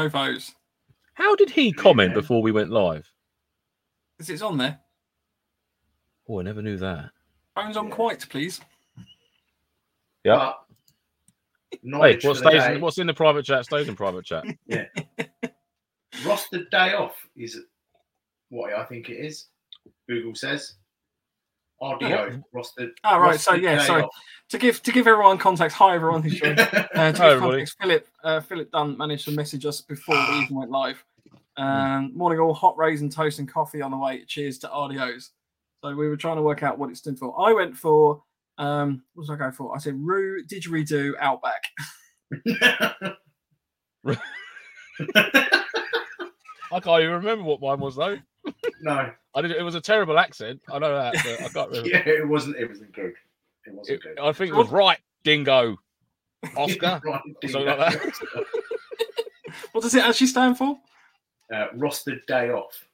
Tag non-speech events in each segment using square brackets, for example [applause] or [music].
Good evening, no foes. How did he comment before we went live? Because it's on there. Oh, I never knew that. Phones on Yeah. quiet, please. Yeah. But Hey, knowledge what for the stays day, in, what's in the private chat stays in private chat. [laughs] Yeah. Rostered day off is what I think it is. Google says. RDO rostered. Ah, right, so rostered yeah, day sorry. off. To give to give everyone context, hi everyone who's joined. [laughs] Uh, to Hi, give everybody. context, Philip uh, Philip Dunn managed to message us before we even went live. [sighs] Um, morning all, hot raisin toast and coffee on the way. Cheers to RDOs. So we were trying to work out what it stood for. I went for um, what did I go for? I said Roo Didgeridoo Outback. [laughs] [laughs] I can't even remember what mine was though. no, I did. It was a terrible accent. I know that, but I can't remember. yeah, it wasn't. It wasn't good. It wasn't It- good. I think it was right, Dingo, [laughs] Oscar. Right, something like [laughs] What does it actually stand for? Uh, rostered day off.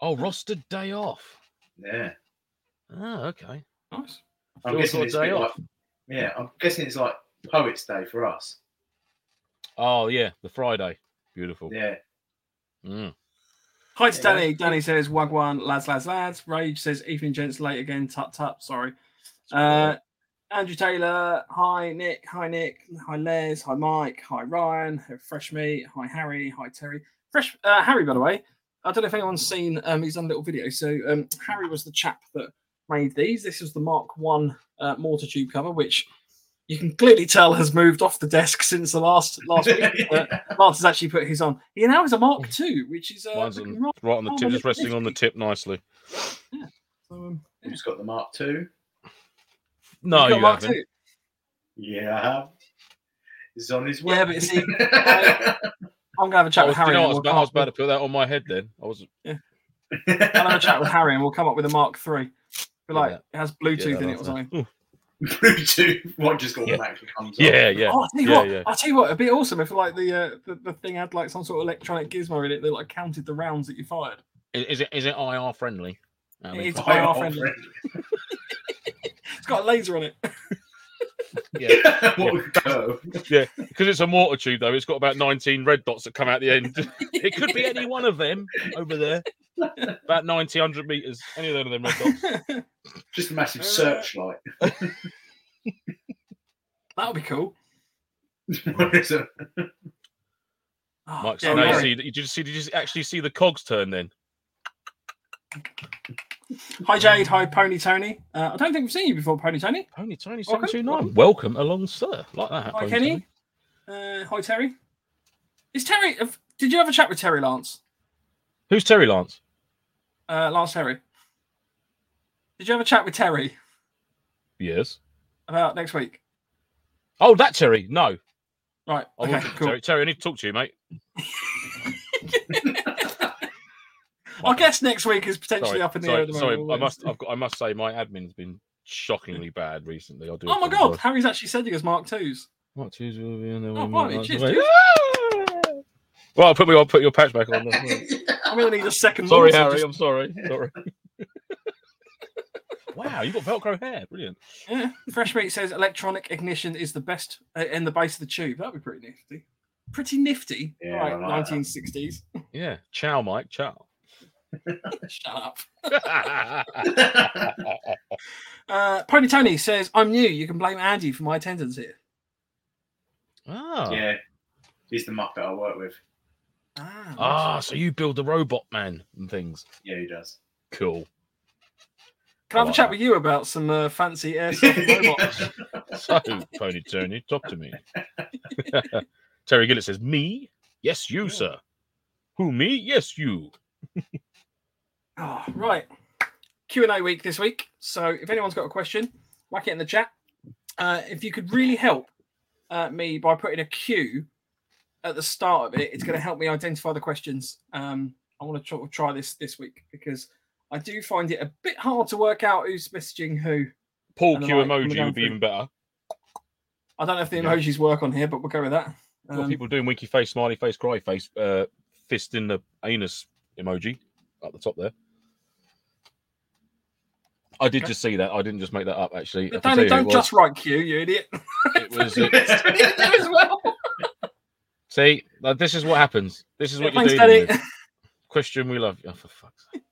Oh, rostered day off. Yeah, Oh, okay. Nice. I'm Phil guessing it's day off. like. Yeah, I'm guessing it's like Poets Day for us. Oh yeah, the Friday. Beautiful. Yeah, Mm. Hi to Yeah. Danny. Danny says Wagwan, lads, lads, lads. Rage says evening gents late again. Tut tut. Sorry. Uh, Andrew Taylor. Hi Nick. Hi Nick. Hi Les. Hi Mike. Hi Ryan. Fresh meat. Hi Harry. Hi Terry. Fresh uh, Harry, by the way. I don't know if anyone's seen. Um, he's done a little video. So um, Harry was the chap that made these. This was the Mark One uh, mortar tube cover, which you can clearly tell has moved off the desk since the last last week. Uh, [laughs] Lance has actually put his on. He now has a Mark Two, which is uh, on, right. right on the tip, just resting on the tip nicely. So, um, yeah. who's got the Mark II? No, He's you haven't. II. Yeah, I have. He's on his way. Yeah, but you see, [laughs] I'm gonna have a I chat was, with you Harry. know, I was, we'll about, I was about to put that on my head then. I was. Yeah. [laughs] I'll have a chat with Harry, and we'll come up with a Mark Three. Be like, Yeah. it has Bluetooth Yeah, in it or something. [laughs] Bluetooth. What just got Yeah. automatically comes up. Yeah, yeah. Oh, I'll tell you yeah, what. yeah. I'll tell you what. It'd be awesome if like the, uh, the the thing had like some sort of electronic gizmo in it that like counted the rounds that you fired. Is, is it is it IR friendly? I mean, It's IR old friendly. Friend. It's got a laser on it. yeah, [laughs] what would go? because it's a mortar tube though. It's got about 19 red dots that come out the end. [laughs] it could be any one of them over there. About 90, 100 meters. Any of them red dots. [laughs] Just a massive Uh, searchlight. that would be cool. What is it? Oh, Mike, yeah, so now you see. Did you see? Did you actually see the cogs turn then? Hi Jade. Hi Pony Tony. Uh, I don't think we've seen you before, Pony Tony. Pony Tony Welcome, 729. Welcome along, sir. Like that. Hi Pony Kenny. Uh, hi Terry. Is Terry? have- Did you have a chat with Terry Lance? Who's Terry Lance? Uh, Lance Terry. Did you have a chat with Terry Yes. about next week? Oh, that Terry. No. Right. Okay. will talk to Cool. Terry. Terry, I need to talk to you, mate. [laughs] I guess next week is potentially Sorry, up in the sorry, air. At the sorry. moment. I must. I've got. I must say, my admin's been shockingly bad recently. I do. Oh my god. Harry's actually sending us Mark twos. What Tuesday will be in there Oh, blimey, Mark cheers, Lights cheers. away. Well, I'll put me. I'll put your patch back on. I'm gonna need a second. sorry, Harry. just- I'm sorry. Sorry. [laughs] wow, you've got Velcro hair. Brilliant. Yeah. Fresh meat says electronic ignition is the best uh, in the base of the tube. That'd be pretty nifty. Pretty nifty. Yeah, right, like that. 1960s. Yeah. Ciao, Mike. Ciao. Shut up. [laughs] Uh, Pony Tony says, I'm new. You can blame Andy for my attendance here. ah. Yeah, he's the Muppet I work with. Ah, Ah, so you build the robot man and things. Yeah, he does. Cool. Can I have a chat that. with you about some uh, fancy airsoft [laughs] robots? So, Pony Tony, talk to me. [laughs] Terry Gillett says, Me? Yes, you, Yeah. sir. Who, me? Yes, you. Oh, right. Q and A week this week. So if anyone's got a question, whack it in the chat. Uh, if you could really help uh, me by putting a Q at the start of it, it's going to help me identify the questions. Um, I want to try, try this this week because I do find it a bit hard to work out who's messaging who. Paul Q like, emoji would be even better. I don't know if the Yeah. emojis work on here, but we'll go with that. Um, people doing winky face, smiley face, cry face, uh, fist in the anus emoji at the top there. I did just see that. I didn't just make that up. Actually, but Danny, tell you who don't just write Q, you idiot. It [laughs] was. Uh, You as well. See, like, this is what happens. This is what Thanks, you're with. Christian, we love you. Oh, for fuck's sake.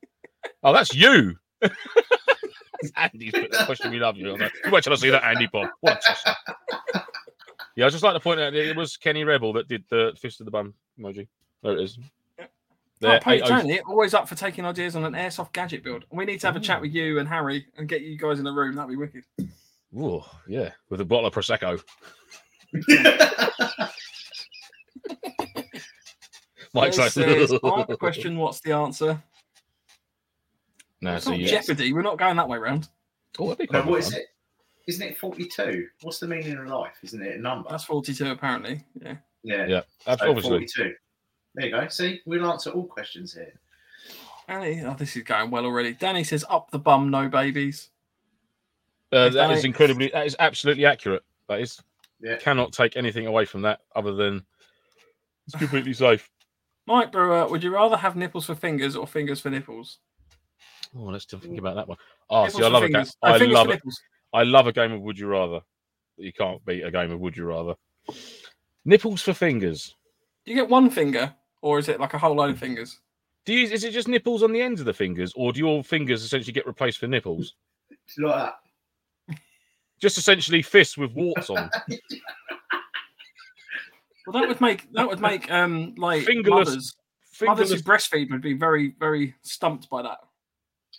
Oh, that's you. [laughs] That question, we love you. I'm like, wait till I see that Andy Bob. What. Yeah, I just like to point out it was Kenny Rebel that did the fist of the bum emoji. There it is. Oh, There, Pete 80 Tony, always up for taking ideas on an airsoft gadget build. We need to have a chat oh. with you and Harry and get you guys in the room. That'd be wicked. Ooh, yeah, with a bottle of prosecco. [laughs] Mike's Les like, says, I have a question. What's the answer? No, It's so not yeah. Jeopardy. We're not going that way round. Oh, that'd be no, what is it? Isn't it 42? What's the meaning of life? Isn't it a number? That's 42, apparently. Yeah. yeah. Yeah, that's so obviously. 42. There you go. See, we'll answer all questions here. Danny, oh, this is going well already. Danny says, up the bum, no babies. Uh, Yes, that is Danny. incredibly. That is absolutely accurate. That is. Yeah. Cannot take anything away from that, other than it's [sighs] completely safe. Mike Brewer, would you rather have nipples for fingers or fingers for nipples? Oh, let's still think about that one. Oh, Nipples see, I for love a game. fingers. I love it. nipples. I love a game of Would You Rather. You can't beat a game of Would You Rather. Nipples for fingers. You get one finger or is it like a whole load of fingers? Do you? Is it just nipples on the ends of the fingers, or do your fingers essentially get replaced for nipples? It's like that. Just essentially fists with warts on. Well, that would make that would make um like Fingerless- mothers mothers who breastfeed would be very very stumped by that.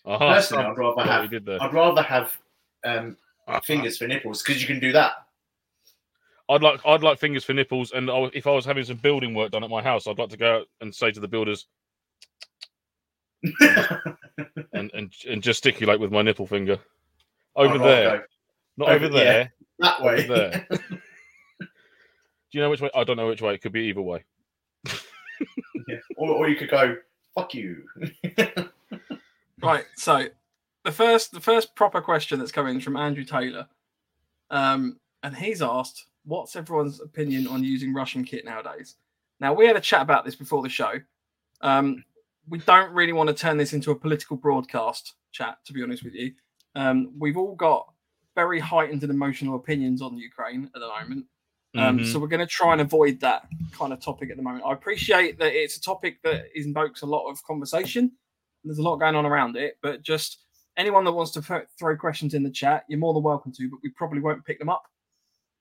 Aha, Personally, I'd rather have. I'd rather have um, fingers for nipples because you can do that. I'd like I'd like fingers for nipples, and I, if I was having some building work done at my house, I'd like to go out and say to the builders [laughs] and and, and gesticulate with my nipple finger over I'd there, go not over- over there. that way. Over there. [laughs] Do you know which way? I don't know which way. It could be either way. Yeah. Or, or you could go, fuck you. [laughs] Right. So the first the first proper question that's coming is from Andrew Taylor. Um, and he's asked, what's everyone's opinion on using Russian kit nowadays? Now we had a chat about this before the show. Um, we don't really want to turn this into a political broadcast chat, to be honest with you. Um, we've all got very heightened and emotional opinions on Ukraine at the moment. Um, Mhm. So we're going to try and avoid that kind of topic at the moment. I appreciate that it's a topic that invokes a lot of conversation. There's a lot going on around it, but just anyone that wants to throw questions in the chat, you're more than welcome to. But we probably won't pick them up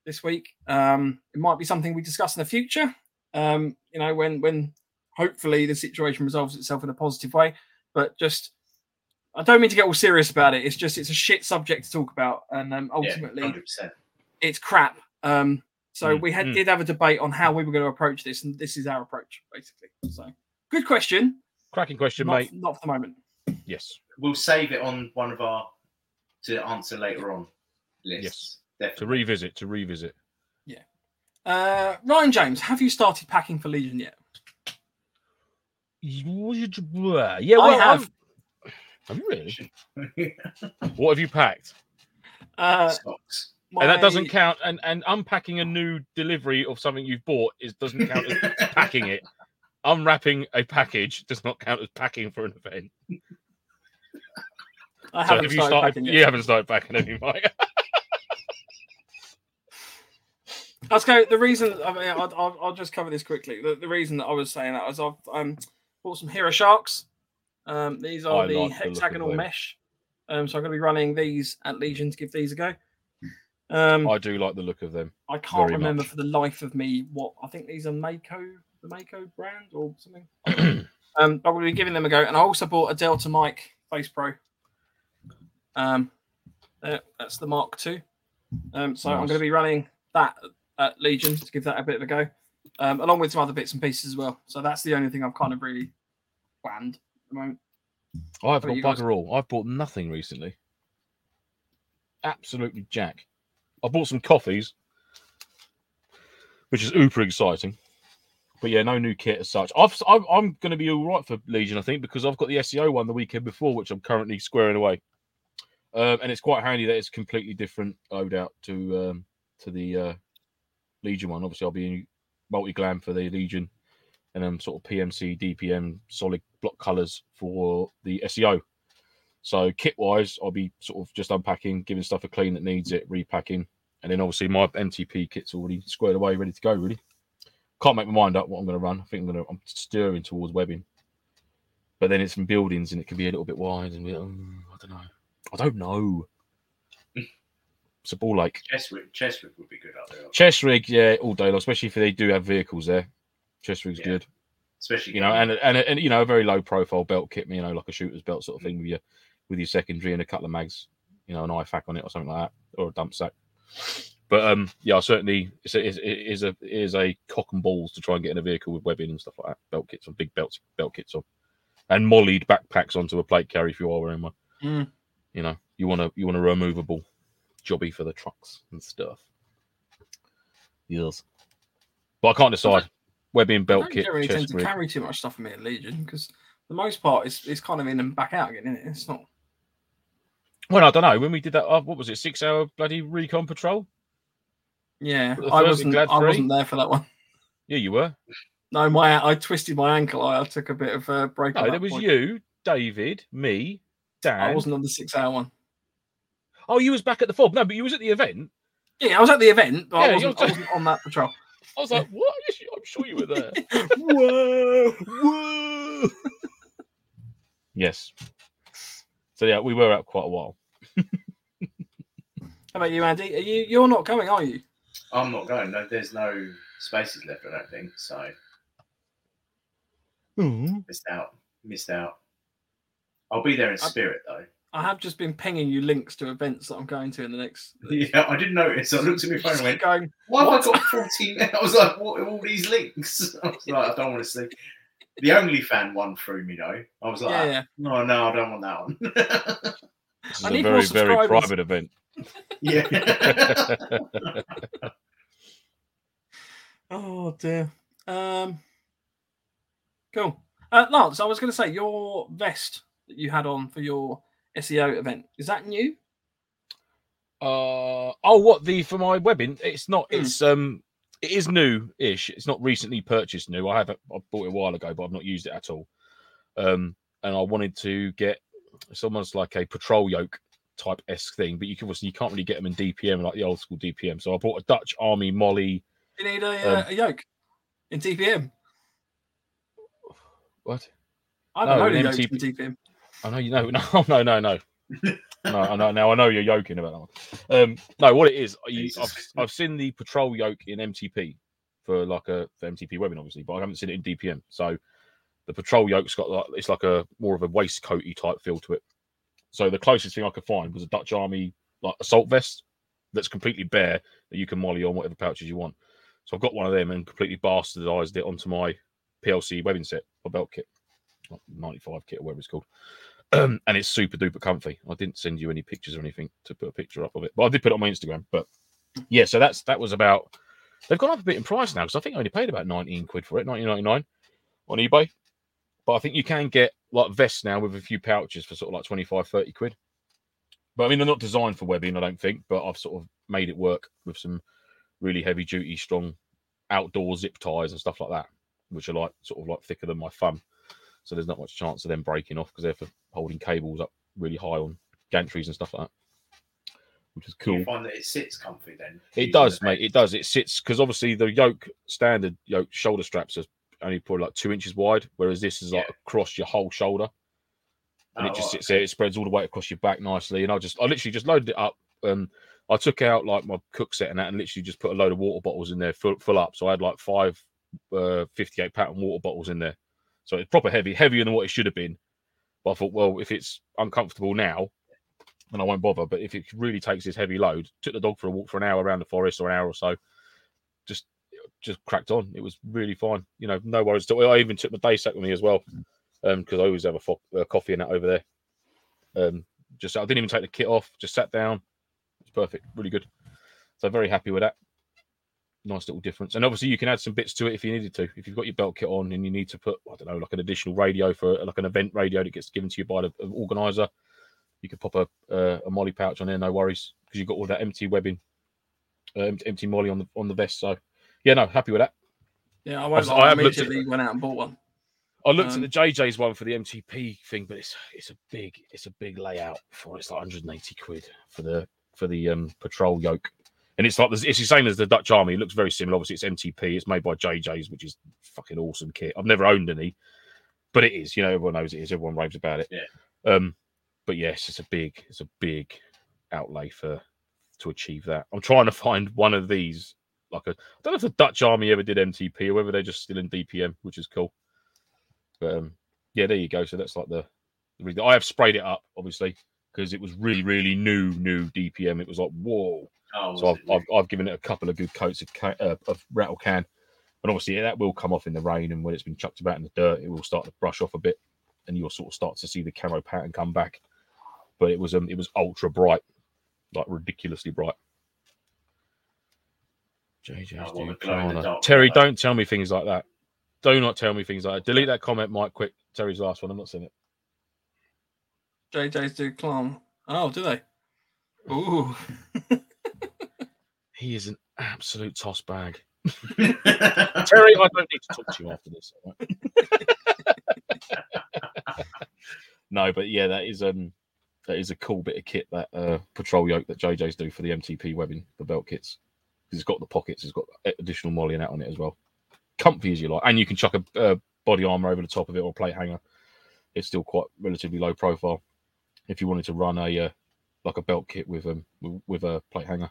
this week. Um, it might be something we discuss in the future. Um, you know, when when hopefully the situation resolves itself in a positive way. But just, I don't mean to get all serious about it. It's just it's a shit subject to talk about, and um, ultimately 100%. it's crap. Um, so Mm, we had mm. did have a debate on how we were going to approach this, and this is our approach basically. So good question, Cracking question, not, mate. not for the moment. Yes. We'll save it on one of our to answer later on lists. To Definitely. revisit. To revisit. Yeah. Uh, Ryan James, have you started packing for Legion yet? Yeah, I have. I'm- Have you really? [laughs] What have you packed? Uh, Stocks. And that doesn't count. And, and unpacking a new delivery of something you've bought is doesn't count as [laughs] packing it. Unwrapping a package does not count as packing for an event. I So haven't have started, you started? packing yet. You haven't started packing any, Mike. [laughs] Let's go. The reason I mean, I'll, I'll, I'll just cover this quickly. The, the reason that I was saying that is I've um, bought some Hero Sharks. Um, these are I the like the hexagonal those. mesh. Um, so I'm going to be running these at Legion to give these a go. Um, I do like the look of them. I can't remember much. for the life of me what I think these are Mako, the Mako brand or something. [clears throat] um, but we'll be giving them a go. And I also bought a Delta Mic Face Pro. Um, there, that's the Mark II. Um, so I'm going to be running that at Legion to give that a bit of a go, um, along with some other bits and pieces as well. So that's the only thing I've kind of really planned at the moment. I've got bugger all. I've bought nothing recently. Absolutely jack. I bought some coffees, which is uber exciting. But yeah, no new kit as such. I've, I'm, I'm going to be all right for Legion, I think, because I've got the SEO one the weekend before, which I'm currently squaring away. Um, and it's quite handy that it's completely different loadout to um, to the uh, Legion one. Obviously, I'll be multicam for the Legion, and then sort of PMC, DPM, solid block colors for the SEO. So kit wise, I'll be sort of just unpacking, giving stuff a clean that needs it, repacking, and then obviously my MTP kit's already squared away, ready to go. Really, Can't make my mind up what I'm going to run. I think I'm going to. I'm stirring towards webbing, but then it's from buildings and it can be a little bit wide and um, I don't know. I don't know. It's a ball like chest rig, Cheswick would be good out there, chest rig, yeah, all day long. Especially if they do have vehicles there. Chest rig's Yeah. good. especially you know, and and and you know, a very low profile belt kit, you know, like a shooter's belt sort of thing with your with your secondary and a couple of mags, you know, an IFAK on it or something like that, or a dump sack. But um, yeah, certainly it's a, it is a it is a cock and balls to try and get in a vehicle with webbing and stuff like that, belt kits on, big belts, belt kits on, and mollied backpacks onto a plate carry if you are wearing one. Mm. You know, you want to you want a removable jobby for the trucks and stuff. Yes, but I can't decide. Webbing I belt don't kit, generally tend to rig. carry too much stuff for me at Legion because the most part is it's kind of in and back out again, isn't it? It's not. Well, I don't know. When we did that, uh, what was it? Six hour bloody recon patrol. Yeah, I wasn't. I wasn't there for that one. Yeah, you were. No, my I twisted my ankle. I, I took a bit of a break. No, there was point. you, David, me, Dan. I wasn't on the six-hour one. Oh, you was back at the fob. No, but you was at the event. Yeah, I was at the event, but Yeah, I, you're wasn't, I wasn't on that patrol. I was like, what? Yes, you- I'm sure you were there. [laughs] Whoa! Whoa! yes. So yeah, we were out quite a while. [laughs] How about you, Andy? Are you you're not going, are you? I'm not going. No, there's no spaces left. I don't think so. Mm-hmm. Missed out. Missed out. I'll be there in I- spirit though. I have just been pinging you links to events that I'm going to in the next. [laughs] Yeah, I didn't notice. I looked at my phone and went, going. Why have What? I got 14? [laughs] I was like, what are all these links? [laughs] I was like, I don't want to see. The only fan one threw me though. I was like, Yeah, yeah. no, no, I don't want that one. This is I a need very, more very private event. yeah. Oh dear. Um. Cool. Uh, Lance, I was going to say your vest that you had on for your SEO event is that new? Uh oh, what the for my webbing? It's not. Hmm. It's um, it is new-ish. It's not recently purchased new. I have it. I bought it a while ago, but I've not used it at all. Um, and I wanted to get it's almost like a patrol yoke type esque thing, but you can obviously you can't really get them in DPM like the old school DPM. So I bought a Dutch Army MOLLE. You need a, uh, Um, a yoke in DPM. What? I haven't no, of yokes in TPM. I know you know. [laughs] No, no, no, no. no, I know now. I know you're yoking about that one. Um, no, what it is, [laughs] you, I've I've seen the patrol yoke in MTP for like a for MTP webbing, obviously, but I haven't seen it in DPM. So the patrol yoke's got like it's like a more of a waistcoaty type feel to it. So the closest thing I could find was a Dutch Army like assault vest that's completely bare that you can MOLLE on whatever pouches you want. So I've got one of them and completely bastardized it onto my PLC webbing set or belt kit, like 95 kit or whatever it's called. [clears throat] And it's super duper comfy. I didn't send you any pictures or anything to put a picture up of it, but I did put it on my Instagram. But yeah, so that's that was about. They've gone up a bit in price now because I think I only paid about 19 quid for it, 19.99 on eBay. But I think you can get like vests now with a few pouches for sort of like 25, 30 quid. But I mean, they're not designed for webbing, I don't think. But I've sort of made it work with some really heavy duty, strong outdoor zip ties and stuff like that, which are like sort of like thicker than my thumb. So there's not much chance of them breaking off because they're for holding cables up really high on gantries and stuff like that, which is cool. You find that it sits comfy then? It does, mate. It does. It sits because obviously the yoke standard yoke shoulder straps are only probably like two inches wide, whereas this is like Yeah. across your whole shoulder, and Oh, it just sits there. It spreads all the way across your back nicely. And I just, I literally just loaded it up. Um, I took out like my cook set and that, and literally just put a load of water bottles in there, full, full up. So I had like five uh, 58 pattern water bottles in there. So it's proper heavy, heavier than what it should have been. But I thought, well, if it's uncomfortable now, then I won't bother. But if it really takes this heavy load, took the dog for a walk for an hour around the forest or an hour or so, just just cracked on. It was really fine. You know, no worries. at all. I even took my day sack with me as well, because I always have a fo- uh, coffee in that over there. Um, just I didn't even take the kit off. Just sat down. It's perfect. Really good. So very happy with that. Nice little difference. And obviously you can add some bits to it if you needed to. If you've got your belt kit on and you need to put, I don't know, like an additional radio for like an event radio that gets given to you by the organizer, you could pop a uh, a MOLLE pouch on there, no worries, because you've got all that empty webbing, uh, empty, MOLLE on the on the vest. So yeah, no, happy with that. Yeah, I lie, I I looked at- immediately went out and bought one. I looked Um, at the JJ's one for the MTP thing, but it's it's a big it's a big layout for it's like 180 quid for the for the um patrol yoke, And it's like it's the same as the Dutch Army. It looks very similar. Obviously, it's MTP. It's made by JJ's, which is fucking awesome kit. I've never owned any, but it is. You know, everyone knows it is. Everyone raves about it. Yeah. Um, but yes, it's a big, it's a big outlay for to achieve that. I'm trying to find one of these. Like a, I don't know if the Dutch Army ever did MTP or whether they're just still in DPM, which is cool. But um, yeah, there you go. So that's like the. the I have sprayed it up, obviously, because it was really, really new, new DPM. It was like whoa. Oh, So I've. I've, I've given it a couple of good coats of, ca- uh, of rattle can, and obviously that will come off in the rain, and when it's been chucked about in the dirt, it will start to brush off a bit, and you'll sort of start to see the camo pattern come back. But it was um, it was ultra bright, like ridiculously bright. JJ's Oh, what, do the glow in the Klarna. dark Terry, don't tell me things like that. Do not tell me things like that. Delete that comment, Mike. Quick. Terry's last one. I'm not seeing it. JJ's do Klarna. Oh, do they? Ooh. [laughs] He is an absolute toss bag. [laughs] Terry, I don't need to talk to you after this. all right? [laughs] no, but yeah, that is um that is a cool bit of kit that uh patrol yoke that JJ's do for the MTP webbing the belt kits. 'Cause It's got the pockets, it's got additional MOLLE and that on it as well. Comfy as you like, and you can chuck a uh, body armor over the top of it or a plate hanger. It's still quite relatively low profile. If you wanted to run a uh, like a belt kit with um with, with a plate hanger,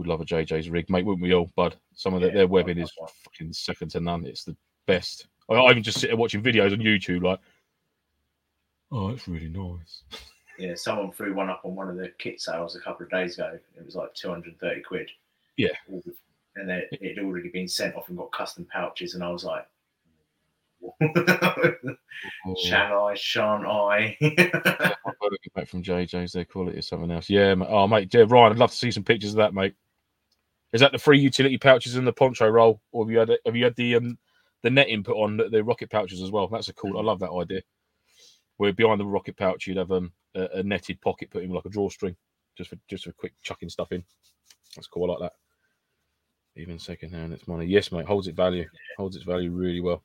would love a JJ's rig, mate. Wouldn't we all, bud? Some of the, Yeah, their webbing is fucking second to none. It's the best. I, I even just sit there watching videos on YouTube, like, oh, it's really nice. [laughs] yeah, someone threw one up on one of the kit sales a couple of days ago. It was like 230 quid. Yeah. And they, it had already been sent off and got custom pouches. And I was like, Shan't I? Shan't I? I've got to get back from JJ's. Their quality is something else. Yeah, ma- oh mate, yeah, Ryan, I'd love to see some pictures of that, mate. Is that the free utility pouches in the poncho roll, or have you had have you had the um the net input on the, the rocket pouches as well? That's a cool. I love that idea. Where behind the rocket pouch, you'd have um, a, a netted pocket put in like a drawstring, just for just for quick chucking stuff in. That's cool. I like that. Even second hand, it's money. Yes, mate, holds its value. Holds its value really well.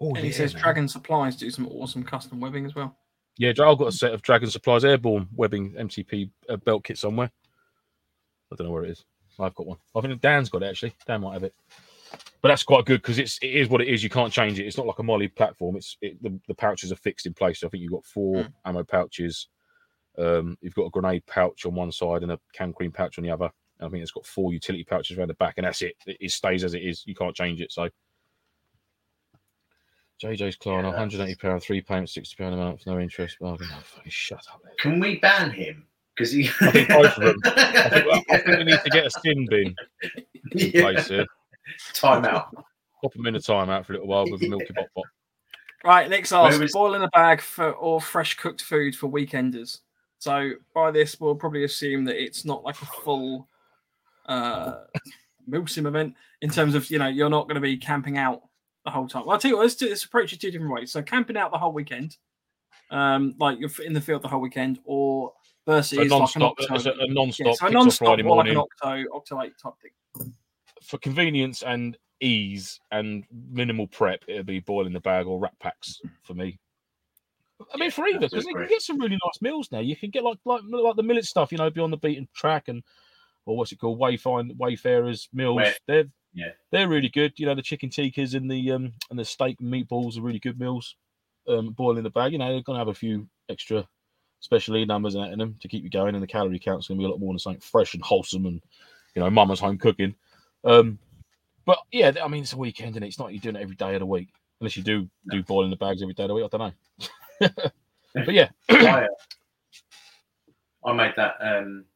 Oh, And he says man. Dragon Supplies do some awesome custom webbing as well. Yeah, I've got a set of Dragon Supplies Airborne webbing MCP uh, belt kit somewhere. I don't know where it is. I've got one. I think Dan's got it actually. Dan might have it. But that's quite good because it's it is what it is. You can't change it. It's not like a MOLLE platform. It's it, the, the pouches are fixed in place. So I think you've got four Mm. ammo pouches. Um, you've got a grenade pouch on one side and a cam cream pouch on the other. I think it's got four utility pouches around the back, and that's it. It, it stays as it is. You can't change it. So JJ's Klarna, Yeah, 180 pound, three payments, 60 pound a month, no interest. Bargain. Oh, shut up. There. Can we ban him? Because he. I think both of them. I think, I [laughs] think we need to get a sin bin in Yeah. place here. Time out. Pop them in a timeout for a little while with a milky [laughs] bop bop. Right, next ask: was- boil in a bag for or fresh cooked food for weekenders. So by this, we'll probably assume that it's not like a full uh Milsim event in terms of you know you're not going to be camping out the whole time. Well, I'll tell you what, let's, do, let's approach it two different ways. So camping out the whole weekend, um, like you're in the field the whole weekend, or versus A like an non-stop, octo. it's a, a non-stop, so a non-stop Friday or like an octo, octo eight type thing. for convenience and ease and minimal prep. It'll be boiling the bag or wrap packs for me. I mean, Yeah, for either because you can get some really nice meals now. You can get like like like the millet stuff, you know, be on the beaten track and or what's it called, wayfind wayfarers meals. Where- they're yeah. they're really good. You know, the chicken tikkas and the um and the steak and meatballs are really good meals. Um, boiling the bag, you know, they're gonna have a few extra special E numbers in them to keep you going, and the calorie count's gonna be a lot more than something fresh and wholesome and you know, mama's home cooking. Um, but yeah, I mean, it's a weekend and it's not you're doing it every day of the week, unless you do do boiling the bags every day of the week. I don't know. [laughs] but yeah, I, uh, I made that. Um,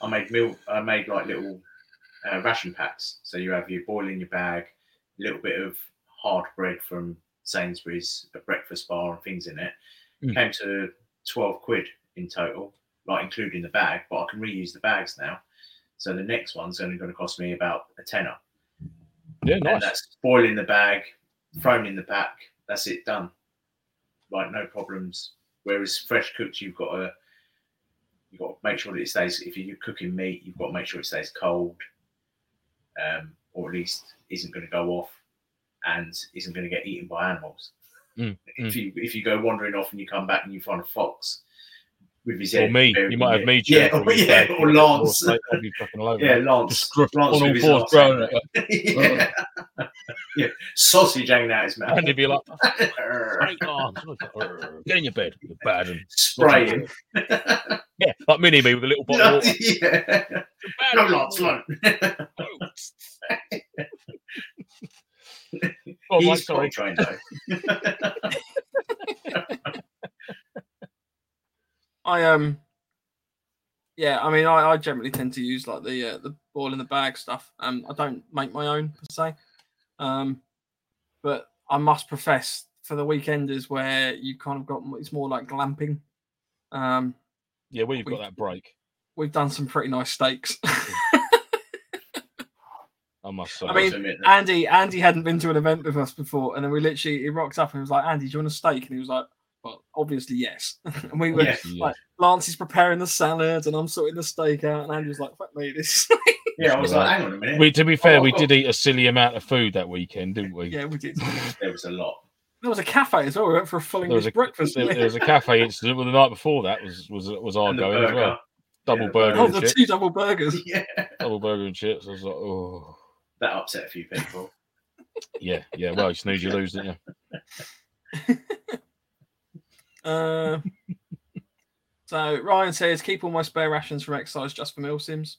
I made meal. I made like little uh, ration packs. So you have your boil in your bag, a little bit of hard bread from Sainsbury's, a breakfast bar, and things in it. Mm. Came to twelve quid in total, like including the bag. But I can reuse the bags now. So the next one's only going to cost me about a tenner. yeah, And nice. that's boiling the bag, thrown in the pack. That's it done. Like no problems. Whereas fresh cooked, you've got to you've got to make sure that it stays. If you're cooking meat, you've got to make sure it stays cold, um, or at least isn't going to go off and isn't going to get eaten by animals. Mm, If you if you go wandering off and you come back and you find a fox with his head, Or me. You might have me. Yeah, or, yeah, head or Lance. Fucking [laughs] all Yeah. Lance. Lance on all fours, it. [laughs] yeah. yeah, sausage hanging out his mouth. And he'd be like, [laughs] Get in your bed. You're bad. And Spraying. yeah, like mini me with a little bottle of water. yeah. No. Lance, float. Oh, mate, He's sorry. potty trained though. I um yeah, I mean I, I generally tend to use like the uh, the ball in the bag stuff. Um I don't make my own per se. Um but I must profess for the weekenders where you kind of got it's more like glamping. Um Yeah, where you've We- got that break, we've done some pretty nice steaks. I must say. I mean, must admit that. Andy Andy hadn't been to an event with us before, and then we literally he rocked up and he was like, "Andy, do you want a steak?" And he was like, "Well, obviously yes." [laughs] and we were Yeah. Yeah. like, Lance is preparing the salad, and I'm sorting the steak out, and Andy was like, "Fuck me, this." [laughs] yeah, I was like, hang on a minute. we, to be fair, Oh, we oh. did eat a silly amount of food that weekend, didn't we? yeah, we did. [laughs] There was a lot. There was a cafe as well. We went for a full There was a breakfast. There, there was a cafe incident. Well, the night before that was was was our And going as well. Double Yeah, burger oh, and the chips. two double burgers. Yeah, Double burger and chips. I was like, oh, that upset a few people. [laughs] yeah, yeah. Well, you snooze, you [laughs] lose, didn't you? [laughs] Uh, so Ryan says, "Keep all my spare rations from exercise just for milsims."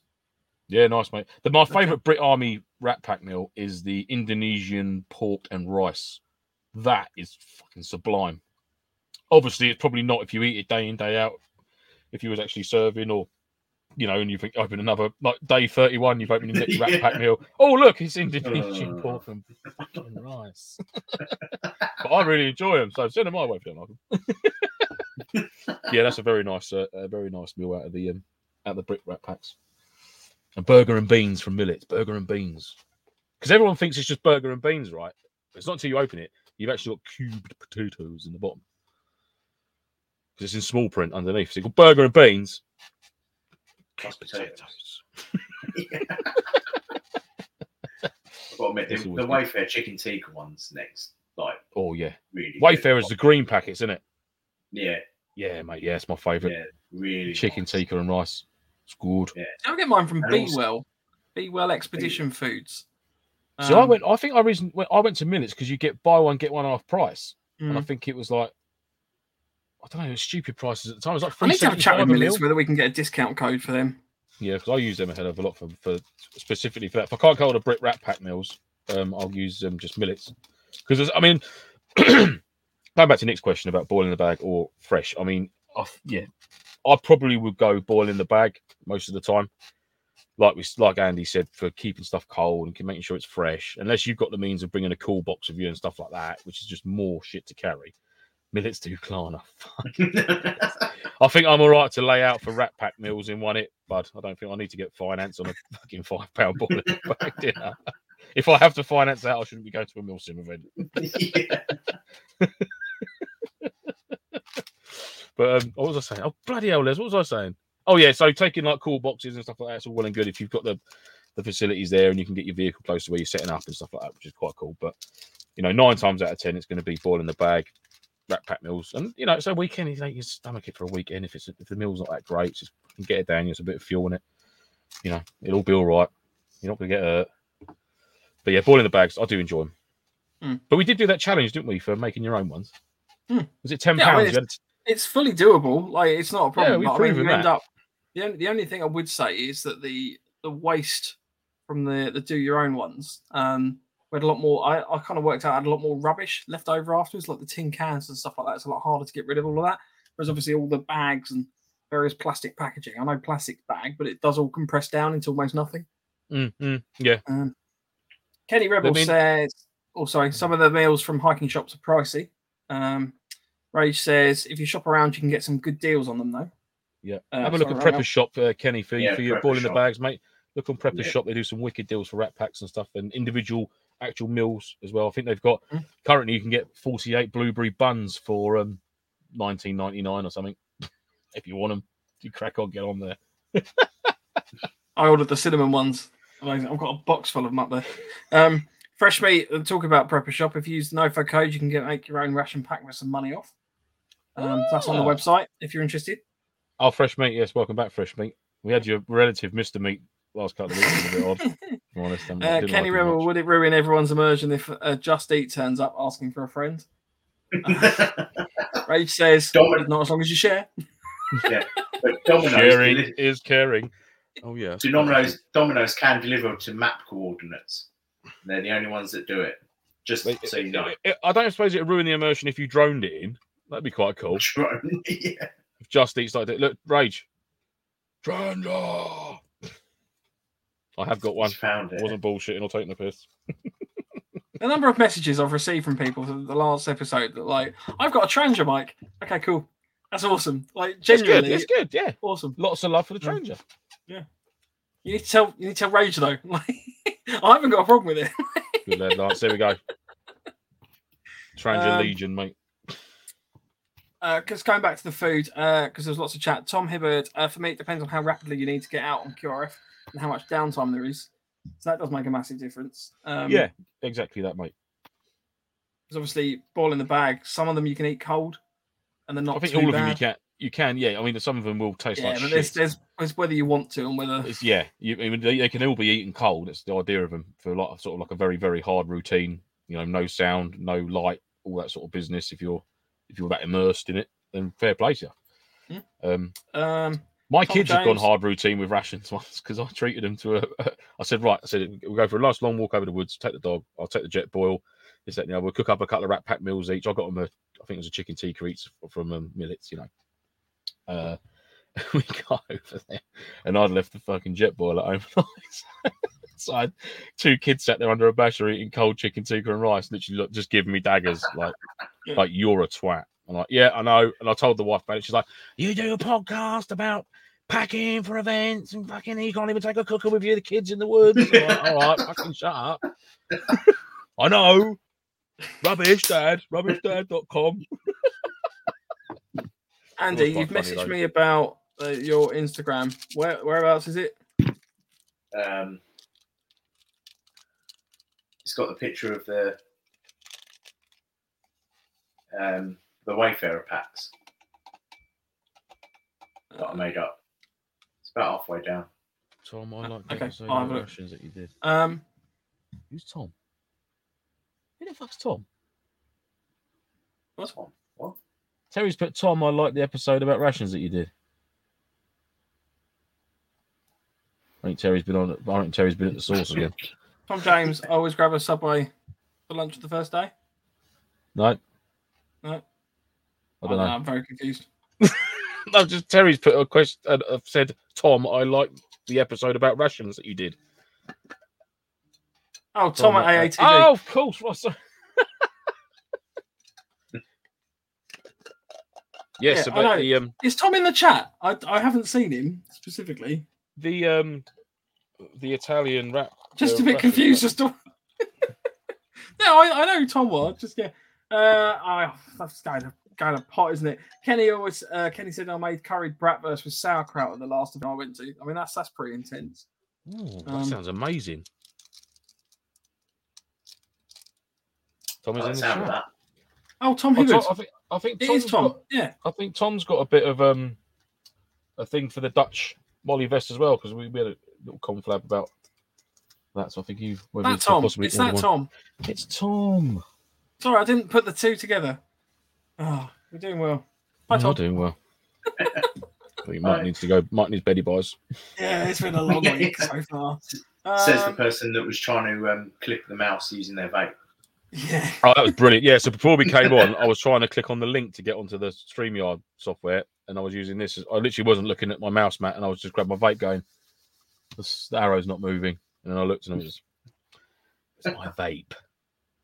Yeah, nice, mate. The, my favourite Brit Army Rat Pack meal is the Indonesian pork and rice. That is fucking sublime. Obviously, it's probably not if you eat it day in day out. If you was actually serving, or you know, and you think open another like day thirty one, you've opened your next Rat [laughs] Pack meal. Oh, look, it's Indonesian Uh. pork and fucking [laughs] rice. but I really enjoy them, so send them my way if you don't like them. [laughs] yeah, that's a very nice, uh, a very nice meal out of the um, out of the Brit rat packs. And burger and beans from Millets, burger and beans. Because everyone thinks it's just burger and beans, right? It's not until you open it. You've actually got cubed potatoes in the bottom. Because it's in small print underneath. So you've got burger and beans. Plus cubed potatoes. [laughs] I've got to admit, the, the Wayfair chicken tikka ones next, like Oh yeah. really. Wayfair good. is the green packets, isn't it? Yeah, Yeah, mate. Yeah, it's my favourite. yeah, really. Chicken nice. tikka and rice. It's good. I get mine from And Be also- Well, Be Well Expedition Foods. So I Um, went. I think I reason I went to Millets because you get buy one get one half price, and I mm. think it was like I don't know, it was stupid prices at the time. It was like I need to have a chat with 3.75. Millets whether we can get a discount code for them. Yeah, because I use them a hell of a lot for, for specifically for that. If I can't go to Brit Rat Pack meals, um, I'll use um, just millets. Because I mean, [clears throat] going back to Nick's question about boiling the bag or fresh. I mean, I, yeah, I probably would go boil in the bag most of the time. Like we, like Andy said, for keeping stuff cold and making sure it's fresh. Unless you've got the means of bringing a cool box with you and stuff like that, which is just more shit to carry. Millets do Klarna. [laughs] [laughs] I think I'm all right to lay out for Rat Pack meals in one it, bud. I don't think I need to get finance on a fucking five pound ball bag dinner. [laughs] If I have to finance that, I shouldn't be going to a Milsim event. But um, what was I saying? Oh bloody hell, Les! What was I saying? Oh yeah, so taking like cool boxes and stuff like that's all well and good if you've got the the facilities there and you can get your vehicle close to where you're setting up and stuff like that, which is quite cool. But you know, nine times out of ten, it's going to be boiling the bag, rat pack meals, and you know, so weekend you take your stomach it for a weekend. If it's if the meal's not that great, just get it down. There's a bit of fuel in it. You know, it'll be all right. You're not going to get hurt. But yeah, boiling the bags, I do enjoy them. Mm. But we did do that challenge, didn't we, for making your own ones? Mm. Was it ten Yeah, I mean, pounds? It's fully doable. Like it's not a problem. Yeah, we've but I mean, proven you end that. up the only, the only thing I would say is that the the waste from the the do your own ones, um, we had a lot more. I, I kind of worked out I had a lot more rubbish left over afterwards, like the tin cans and stuff like that. It's a lot harder to get rid of all of that. Whereas obviously all the bags and various plastic packaging. I know plastic bag, but it does all compress down into almost nothing. Mm, mm, yeah. Um, Kenny Rebel mean- says, "Oh, sorry, some of the meals from hiking shops are pricey." Um, Rage says, "If you shop around, you can get some good deals on them, though." Yeah, Uh, have a look sorry, at right Prepper now. Shop, uh, Kenny, for, Yeah, for your Prepper ball in the bags, mate. Look on Prepper Yeah. Shop; they do some wicked deals for rat packs and stuff, and individual actual meals as well. I think they've got Mm. currently you can get forty-eight blueberry buns for um nineteen ninety-nine or something. [laughs] if you want them, you crack on, get on there. [laughs] I ordered the cinnamon ones. Amazing. I've got a box full of them up there. Um, fresh meat. uh, Talk about Prepper Shop. If you use the NoFo code, you can get make your own ration pack with some money off. Um, That's on the Ah. website if you're interested. Oh, fresh meat. Yes, welcome back, fresh meat. We had your relative, Mister Meat, last couple of weeks. It was a bit odd. I'm [laughs] honest. I'm- Uh, Kenny like Rebel, would it ruin everyone's immersion if uh, Just Eat turns up asking for a friend? [laughs] Rage says, Domin- not as long as you share. [laughs] Yeah, but Domino's, Sharing deli- is caring. Oh yeah. Domino's, Domino's can deliver to map coordinates. They're the only ones that do it. Just But so you know. it- it- I don't suppose it would ruin the immersion if you droned it in. That'd be quite cool. Drone, yeah. If Just Eats like that. Look, Rage. Dronder. I have got one. Just found it. wasn't bullshitting or taking the piss. The number of messages I've received from people from the last episode that like, I've got a Tranger mic. Okay, cool. That's awesome. Like genuinely, It's good. It's good. Yeah. awesome. Lots of love for the Mm. Yeah. You need to tell you need to tell Rage though. Like [laughs] I haven't got a problem with it. Good lad, Lance. There we go. [laughs] Tranger Um, Legion, mate. Because Uh, going back to the food, because there's lots of chat. Tom Hibbard, uh, for me, it depends on how rapidly you need to get out on QRF and how much downtime there is. So that does make a massive difference. Um, yeah, exactly that, mate. because obviously, ball in the bag. Some of them you can eat cold, and they're not I think too all of bad. them you can. You can, yeah. I mean, some of them will taste yeah, like but shit. there's, there's there's whether you want to and whether It's yeah. You, I mean, they, they can all be eaten cold. It's the idea of them for a lot of sort of like a very very hard routine. You know, no sound, no light, all that sort of business. If you're if you're that immersed in it, then fair play to you. Um, um, my Tom kids have gone hard routine with rations [laughs] once because I treated them to a. I said, right, I said we'll go for a nice long walk over the woods. Take the dog. I'll take the jet boil. This, that, and the other. We'll cook up a couple of rat pack meals each. I got them a, I think it was a chicken tikka eats from um, Millets. You know. Uh, [laughs] we got [laughs] over there, and I'd left the fucking jet boil at home. So I had two kids sat there under a basher eating cold chicken tikka and rice, literally look, just giving me daggers like, [laughs] like you're a twat. I'm like, yeah, I know. And I told the wife about it. She's like, you do a podcast about packing for events and fucking you can't even take a cooker with you, the kids in the woods. I'm like, All right, [laughs] fucking shut up. [laughs] I know. Rubbish, Dad. Rubbishdad.com. Andy, you've messaged though. me about uh, your Instagram. Where whereabouts is it? Um, it's got the picture of the um, the Wayfarer packs that I made up. It's about halfway down. Tom, I like Okay, the episode I'll have a look. Russians that you did. Um, Who's Tom? Who the fuck's Tom? Tom, what? Terry's put Tom. I like the episode about rations that you did. I think Terry's been on. I think Terry's been at the source again. [laughs] Tom James, I always grab a Subway for lunch the first day. No, No, I Oh, don't no, know. I'm very confused. [laughs] No, just Terry's put a question. Uh, uh, said Tom, I like the episode about rations that you did. Oh, Tom at uh, AATV. Oh, of course. Right, sorry. [laughs] yes, Yeah, about the um Is Tom in the chat? I, I haven't seen him specifically. the um the Italian rap. Just a bit confused rap. as to. [laughs] no, I, I know Tom was. Just yeah. Uh, oh, that's kind of kind of hot, isn't it? Kenny always. Uh, Kenny said I made curried bratwurst with sauerkraut at the last event I went to. I mean, that's that's pretty intense. Ooh, that Um, sounds amazing. Tom is in the the sound of chat. that. Oh, Tom Oh, Tom- I think I think it Tom's is Tom. got- Yeah. I think Tom's got a bit of um a thing for the Dutch MOLLE Vest as well because we, we had a little conflab about that. So I think you've. That it's Tom. possibly It's that one- Tom. It's Tom. Sorry, I didn't put the two together. Oh, we're doing well. Hi, I'm Tom. not doing well. I think Mike Hi. needs to go. Mike needs Betty buys. Yeah, it's been a long week so far. Says the Um, person that was trying to um, click the mouse using their vape. yeah. Oh, that was brilliant. Yeah. So before we came on, [laughs] I was trying to click on the link to get onto the StreamYard software, and I was using this. I literally wasn't looking at my mouse mat, and I was just grabbing my vape, going, "The arrow's not moving." And then I looked, and it was, "It's my vape."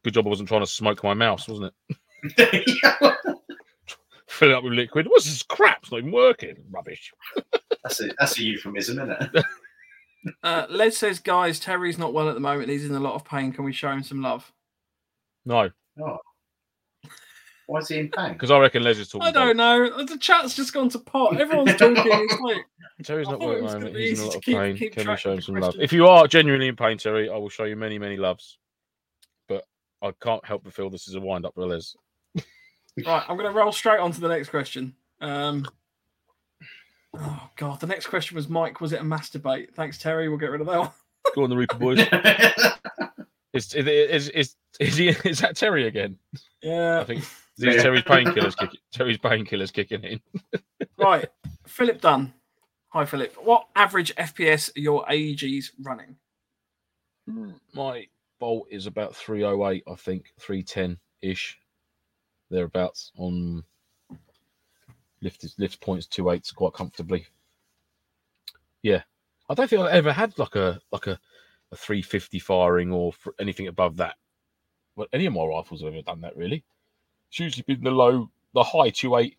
Good job I wasn't trying to smoke my mouse, wasn't it? [laughs] Fill it up with liquid. What's this crap? It's not even working. Rubbish. that's a that's a euphemism, isn't it? [laughs] Uh, Les says, guys, Terry's not well at the moment. He's in a lot of pain. Can we show him some love? No, Why is he in pain? because I reckon Les is talking. I don't know. The chat's just gone to pot. Everyone's talking. It's like, [laughs] Terry's not thought well at the moment. He's in a lot of keep- pain. keep Can we show him the some love? If you are genuinely in pain, Terry, I will show you many, many loves. But I can't help but feel this is a wind up for Les. right, I'm going to roll straight on to the next question. Um, Oh god, the next question was Mike. Was it a masturbate? Thanks, Terry. We'll get rid of that one. [laughs] Go on, the Reaper [laughs] boys. Is is is is, is, he, is that Terry again? Yeah. I think these Yeah. Terry's painkillers kicking. Terry's painkillers kicking in. [laughs] Right. Philip Dunn. Hi, Philip. What average FPS are your AEGs running? Hmm, my bolt is about 308, I think, 310 ish, thereabouts. On lift is lift points two eights quite comfortably. Yeah, I don't think I've ever had like a like a, a 350 firing or fr- anything above that. Well, any of my rifles have ever done that really. It's usually been the low, the high two eight,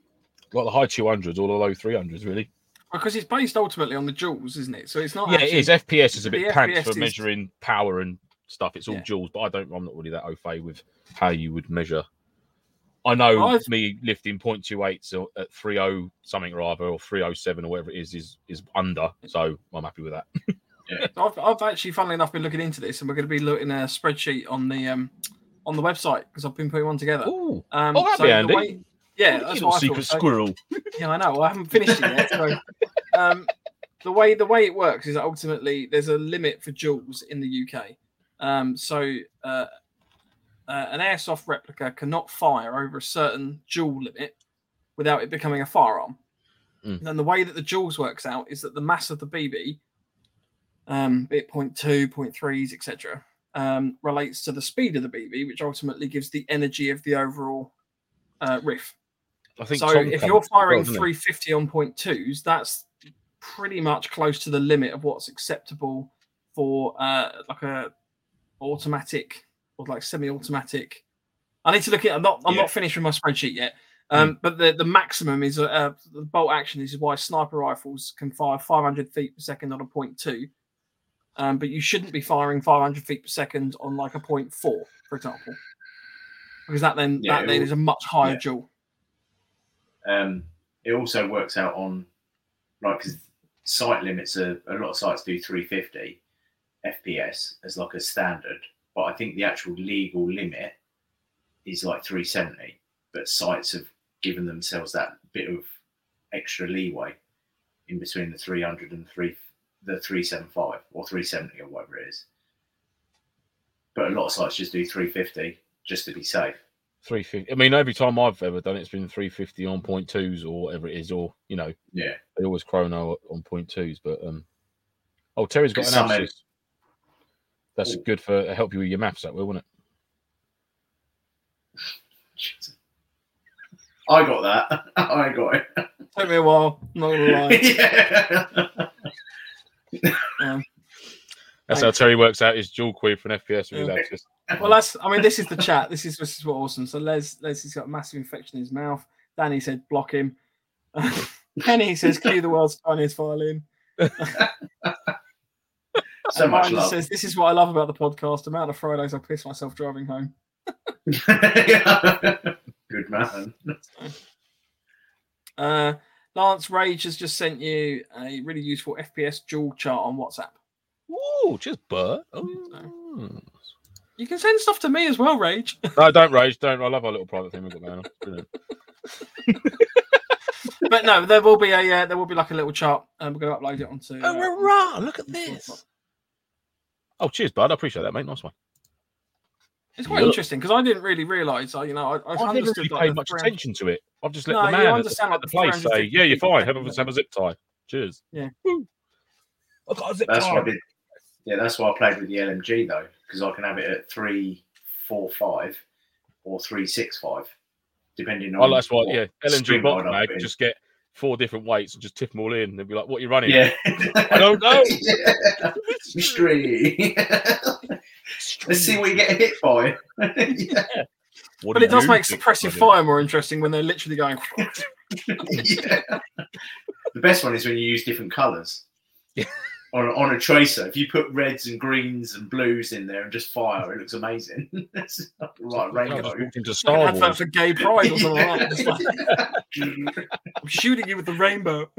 like the high 200s or the low 300s really. Because it's based ultimately on the joules, isn't it? So it's not. Yeah, actually, it is. FPS is a bit pants for is- measuring power and stuff. It's all Yeah. joules, but I don't. I'm not really that au fait with how you would measure. I know I've- me lifting 0.28s or at 30 something or other or 307 or whatever it is is is under, so I'm happy with that. [laughs] I've, I've actually, funnily enough, been looking into this, and we're going to be looking at a spreadsheet on the um on the website because I've been putting one together. Ooh, Um, Oh, that'd so be handy. way- yeah, that's little what I secret thought. So- squirrel. Yeah, I know. Well, I haven't finished it yet. So, um, the way the way it works is that ultimately there's a limit for joules in the UK. Um, so uh, uh, an airsoft replica cannot fire over a certain joule limit without it becoming a firearm. Mm. And the way that the joules works out is that the mass of the BB, um, be it 0.2, 0.3s, etc., um, relates to the speed of the BB, which ultimately gives the energy of the overall uh, riff. I think So Tom if you're it well, firing 350 on point twos, that's pretty much close to the limit of what's acceptable for uh, like a automatic or like semi-automatic. I need to look at. I'm not. I'm Yeah. not finished with my spreadsheet yet. Um, But the, the maximum is uh, the bolt action. Is why sniper rifles can fire 500 feet per second on a point two. Um, but you shouldn't be firing 500 feet per second on like a point four, for example, because that then Yeah, that then will- is a much higher yeah. joule. um, it also works out on like because site limits are a lot of sites do 350 fps as like a standard but i think the actual legal limit is like 370 but sites have given themselves that bit of extra leeway in between the 300 and three the 375 or 370 or whatever it is but a lot of sites just do 350 just to be safe 350. I mean, every time I've ever done it, it's been 350 on point twos or whatever it is, or you know, yeah they always chrono on point twos. But um, oh, Terry's got Because an some analysis. That's Oh. good for help you with your maths, that will, wouldn't it? [laughs] I got that. [laughs] I got it. Took me a while. Not gonna [laughs] lie. yeah. Um, it? That's how Terry works out his joule creep for an FPS with Yeah. axis. well, that's. I mean, this is the chat. This is this is what awesome. So Les Les has got a massive infection in his mouth. Danny said block him. [laughs] Kenny says cue the world's tiniest violin. [laughs] so And much love. says this is what I love about the podcast. Amount of Fridays I piss myself driving home. [laughs] Good man. Uh, Lance Rage has just sent you a really useful FPS joule chart on WhatsApp. Ooh, just Bert. Oh. You can send stuff to me as well, Rage. [laughs] No, don't rage. Don't. I love our little private thing we've got going on. Brilliant. [laughs] but no, there will be a uh, there will be like a little chart, and we're going to upload it onto. uh, hurrah! Look at this. Oh, cheers, bud. I appreciate that, mate. Nice one. It's quite Look. interesting because I didn't really realise. I, you know, I, I never understood really like, paid much 300 attention to it. I've just let No, the man at the, understand, at like, the the place say, 350 "Yeah, you're fine. taking Have a, it. have a zip tie." Cheers. Yeah. Woo. I've got a zip That's tie. why I did. Yeah, that's why I played with the LMG though, because I can have it at three, four, five, or three, six, five, depending oh, on. Oh, that's what. what Yeah, LNG string box I'd bag. Just get four different weights and just tip them all in. They'll be like, "What are you running?" Yeah. I don't [laughs] know. yeah. [laughs] [laughs] Mystery. Let's see what you get hit by. yeah. What But do it does make think, suppressive fire more interesting when they're literally going. [laughs] Yeah. The best one is when you use different colours. On, on a tracer, if you put reds and greens and blues in there and just fire, it looks amazing. [laughs] It's right, I rainbow. into Star an advert Wars. for gay pride or something like that. [laughs] I'm shooting you with the rainbow.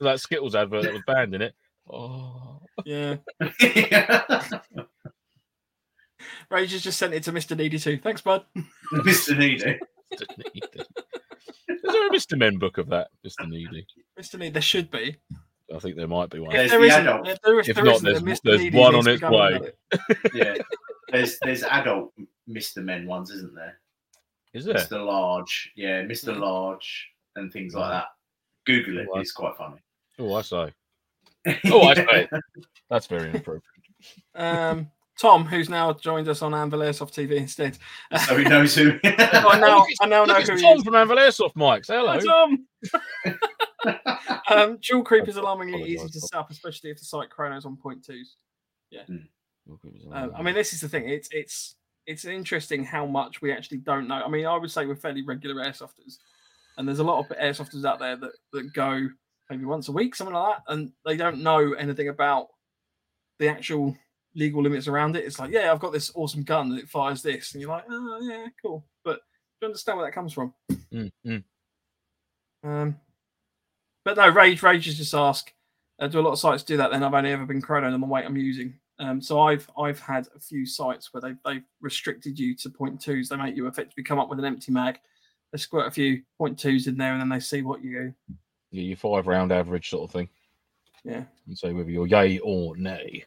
that Skittles advert that was banned in it. Oh, Yeah. Rage has just sent it to Mr. Needy too. Thanks, bud. [laughs] Mr. Needy. didn't need it. Is there a Mr. Men book of that, Mr. Needy. Mr. Need, there should be. I think there might be one. There's If there the isn't, adult. if there, if If there not, isn't, there's- there's one on its way. yeah. [laughs] There's there's adult Mr. Men ones, isn't there? Is there? Mr. Large, yeah, Mr. Yeah. Large, and things like that. Google it; Right. it's quite funny. Oh, I say. [laughs] Oh, I say. That's very inappropriate. Um, Tom, who's now joined us on Anvil Airsoft TV instead. so he knows who. [laughs] I now, I now know who it's he Tom is. from Anvil Airsoft, Mike. Say hello. Hi, Tom. [laughs] um, joule creep is alarmingly easy to Tom. set up, especially if the site chronos on point twos. Um, Um, I mean, this is the thing. It's it's it's interesting how much we actually don't know. I mean, I would say we're fairly regular airsofters, and there's a lot of airsofters out there that that go maybe once a week, something like that, and they don't know anything about the actual legal limits around it. It's like, yeah, I've got this awesome gun and it fires this, and you're like, oh yeah, cool, but do you understand where that comes from? mm, mm. Um, but no, Rage, Rage is just ask. Uh, do a lot of sites do that? Then I've only ever been chronoed on the weight I'm using. Um, so I've I've had a few sites where they they've restricted you to point twos. They make you effectively come up with an empty mag. They squirt a few point twos in there, and then they see what you do. Yeah, your five round average sort of thing. Yeah. And say whether you're yay or nay.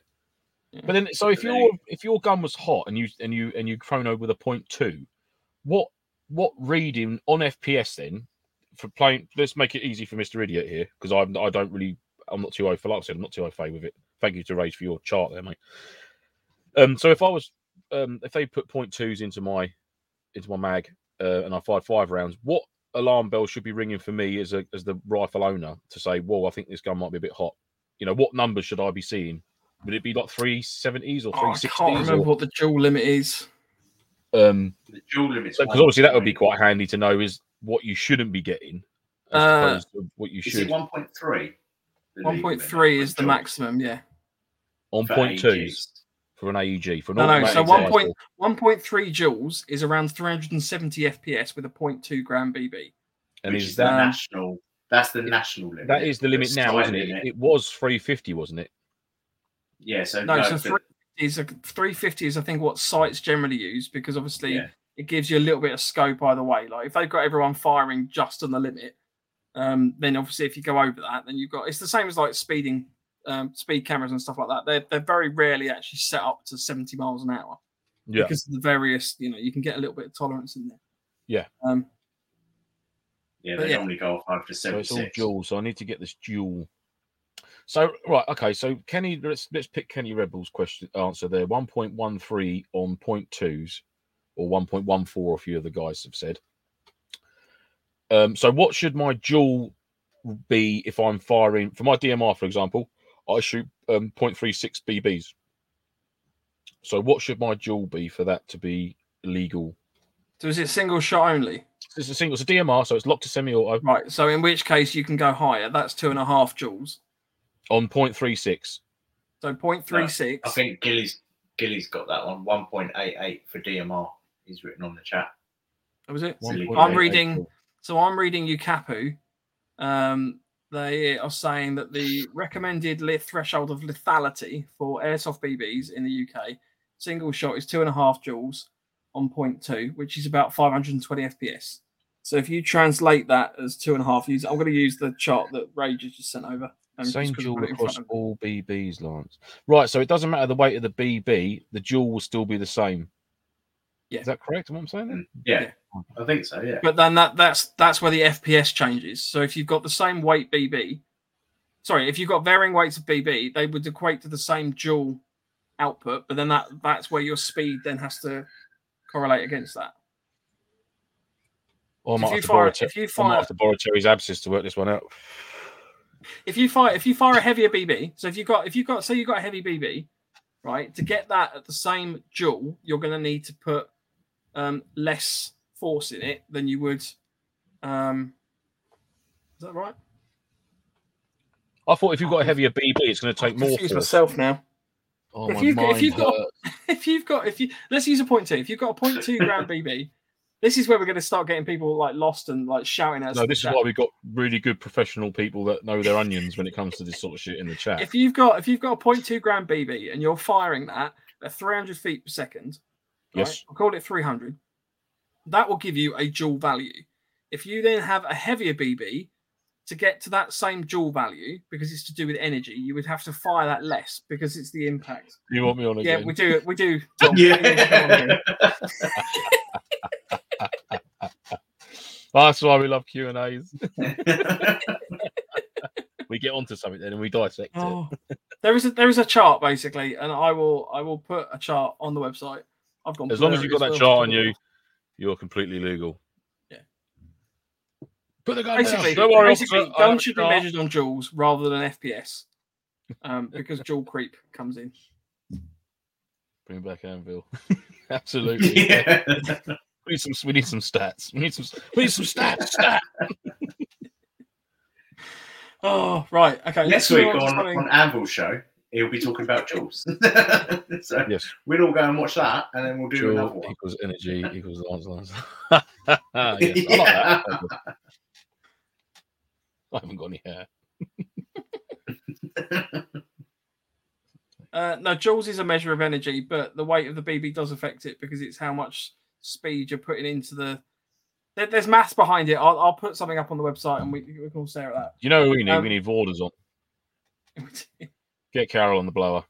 Yeah. But then, so if your if your gun was hot and you and you and you chrono with a point two, what what reading on FPS then for playing? Let's make it easy for Mister Idiot here because I'm I don't really I'm not too for like I said I'm not too fait with it. Thank you to Rage for your chart there, mate. Um, so if I was um if they put point twos into my into my mag uh, and I fired five rounds, what alarm bell should be ringing for me as a as the rifle owner to say, "Whoa, I think this gun might be a bit hot." You know, what numbers should I be seeing? Would it be like three seventies or Oh, three I can't sixties? remember what the joule limit is. um, the joule limit because obviously that would be quite handy to know is what you shouldn't be getting, as Uh, opposed to what you should it one point three? One point three is the maximum. Yeah. on point twos for an AEG for an No, no. So automatic one rifle. point one point three joules is around 370 FPS with a 0.2 gram BB. and which is is the that national. That's the national limit. that is the limit The now, isn't it? limit. It was three fifty, wasn't it? Yeah. So No, no, so but- 350 is 350 is I think what sites generally use because obviously Yeah. it gives you a little bit of scope either way. Like if they've got everyone firing just on the limit, um, then obviously if you go over that, then you've got it's the same as like speeding, um, speed cameras and stuff like that. They're they're very rarely actually set up to 70 miles an hour Yeah. because of the various you know you can get a little bit of tolerance in there. Yeah. Um, yeah, but they yeah. normally go off after So it's all joule. So I need to get this joule. So right, okay. So Kenny, let's let's pick Kenny Rebel's question answer there. One point one three on point twos, or one point one four. A few of the guys have said. Um. So what should my joule be if I'm firing for my DMR, for example? I shoot um 0.36 BBs. So what should my joule be for that to be legal? so is it single shot only? It's a single, it's a DMR, so it's locked to semi-auto Right. So in which case you can go higher. That's two and a half joules. On 0.36. So 0.36. I think Gilly's Gilly's got that one. One point eight eight for DMR. He's written on the chat. That was it. I'm reading- So I'm reading UKAPU. Um, they are saying that the recommended lit threshold of lethality for airsoft BBs in the UK single shot is two and a half joules on point two, which is about 520 FPS. So if you translate that as two and a half, use I'm going to use the chart that Rage has just sent over. Just Same 'cause joule got it in front across all BBs, Lance. Right, so it doesn't matter the weight of the BB, the joule will still be the same. Yeah. Is that correct? What I'm saying? Then? Mm, Yeah, Yeah. I think so. Yeah. But then that that's that's where the FPS changes. So if you've got the same weight BB, sorry, if you've got varying weights of BB, they would equate to the same joule output. But then that that's where your speed then has to correlate against that. Or I If might, you have to fire, borrow Ter- if you I might have to borrow Terry's abscess to work this one out. If you fire, if you fire a heavier BB, so if you've got, if you've got, say you've got a heavy BB, right, to get that at the same joule, you're going to need to put um, less force in it than you would. Um, is that right? I thought if you've got a heavier BB, it's going to take I've more. confused force. myself now. Oh, If my you've got- if mind you've got- [laughs] if you've got if you let's use a point two. If you've got a point two gram BB, this is where we're going to start getting people like lost and like shouting at us. No, in the this is chat. why we've got really good professional people that know their onions when it comes to this sort of shit in the chat. If you've got if you've got a point two gram BB and you're firing that at 300 feet per second, right, Yes. I'll call it 300. That will give you a joule value. If you then have a heavier BB to get to that same joule value, because it's to do with energy, you would have to fire that less because it's the impact. You want me on again? Yeah, we do. We do. [laughs] Tom. We [laughs] do go on again. That's why we love Q and A's. [laughs] We get onto something then and we dissect it. Oh, there is a there is a chart basically, and I will I will put a chart on the website. I've gone As long as you've got that well. chart on you, you're completely legal. Yeah. Put the gun Basically, down. Don't worry, basically, officer, guns should be chart. measured on joules rather than FPS, um, because joule creep comes in. Bring back Anvil. [laughs] Absolutely. yeah. [laughs] We need some. We need some stats. We need some. We need some [laughs] stats. Stat. [laughs] Oh right, okay. Next let's week on to on, something- on Anvil's show, he'll be talking about joules. [laughs] so Yes. we'll all go and watch that, and then we'll do another one. equals energy equals lance lance. yes, I like. I haven't got any hair. Uh, no, joules is a measure of energy, but the weight of the BB does affect it because it's how much speed you're putting into the. There, there's maths behind it. I'll, I'll put something up on the website and we, we can all stare at that. You know who we need? Um, we need Vorders on. [laughs] Get Carol on the blower.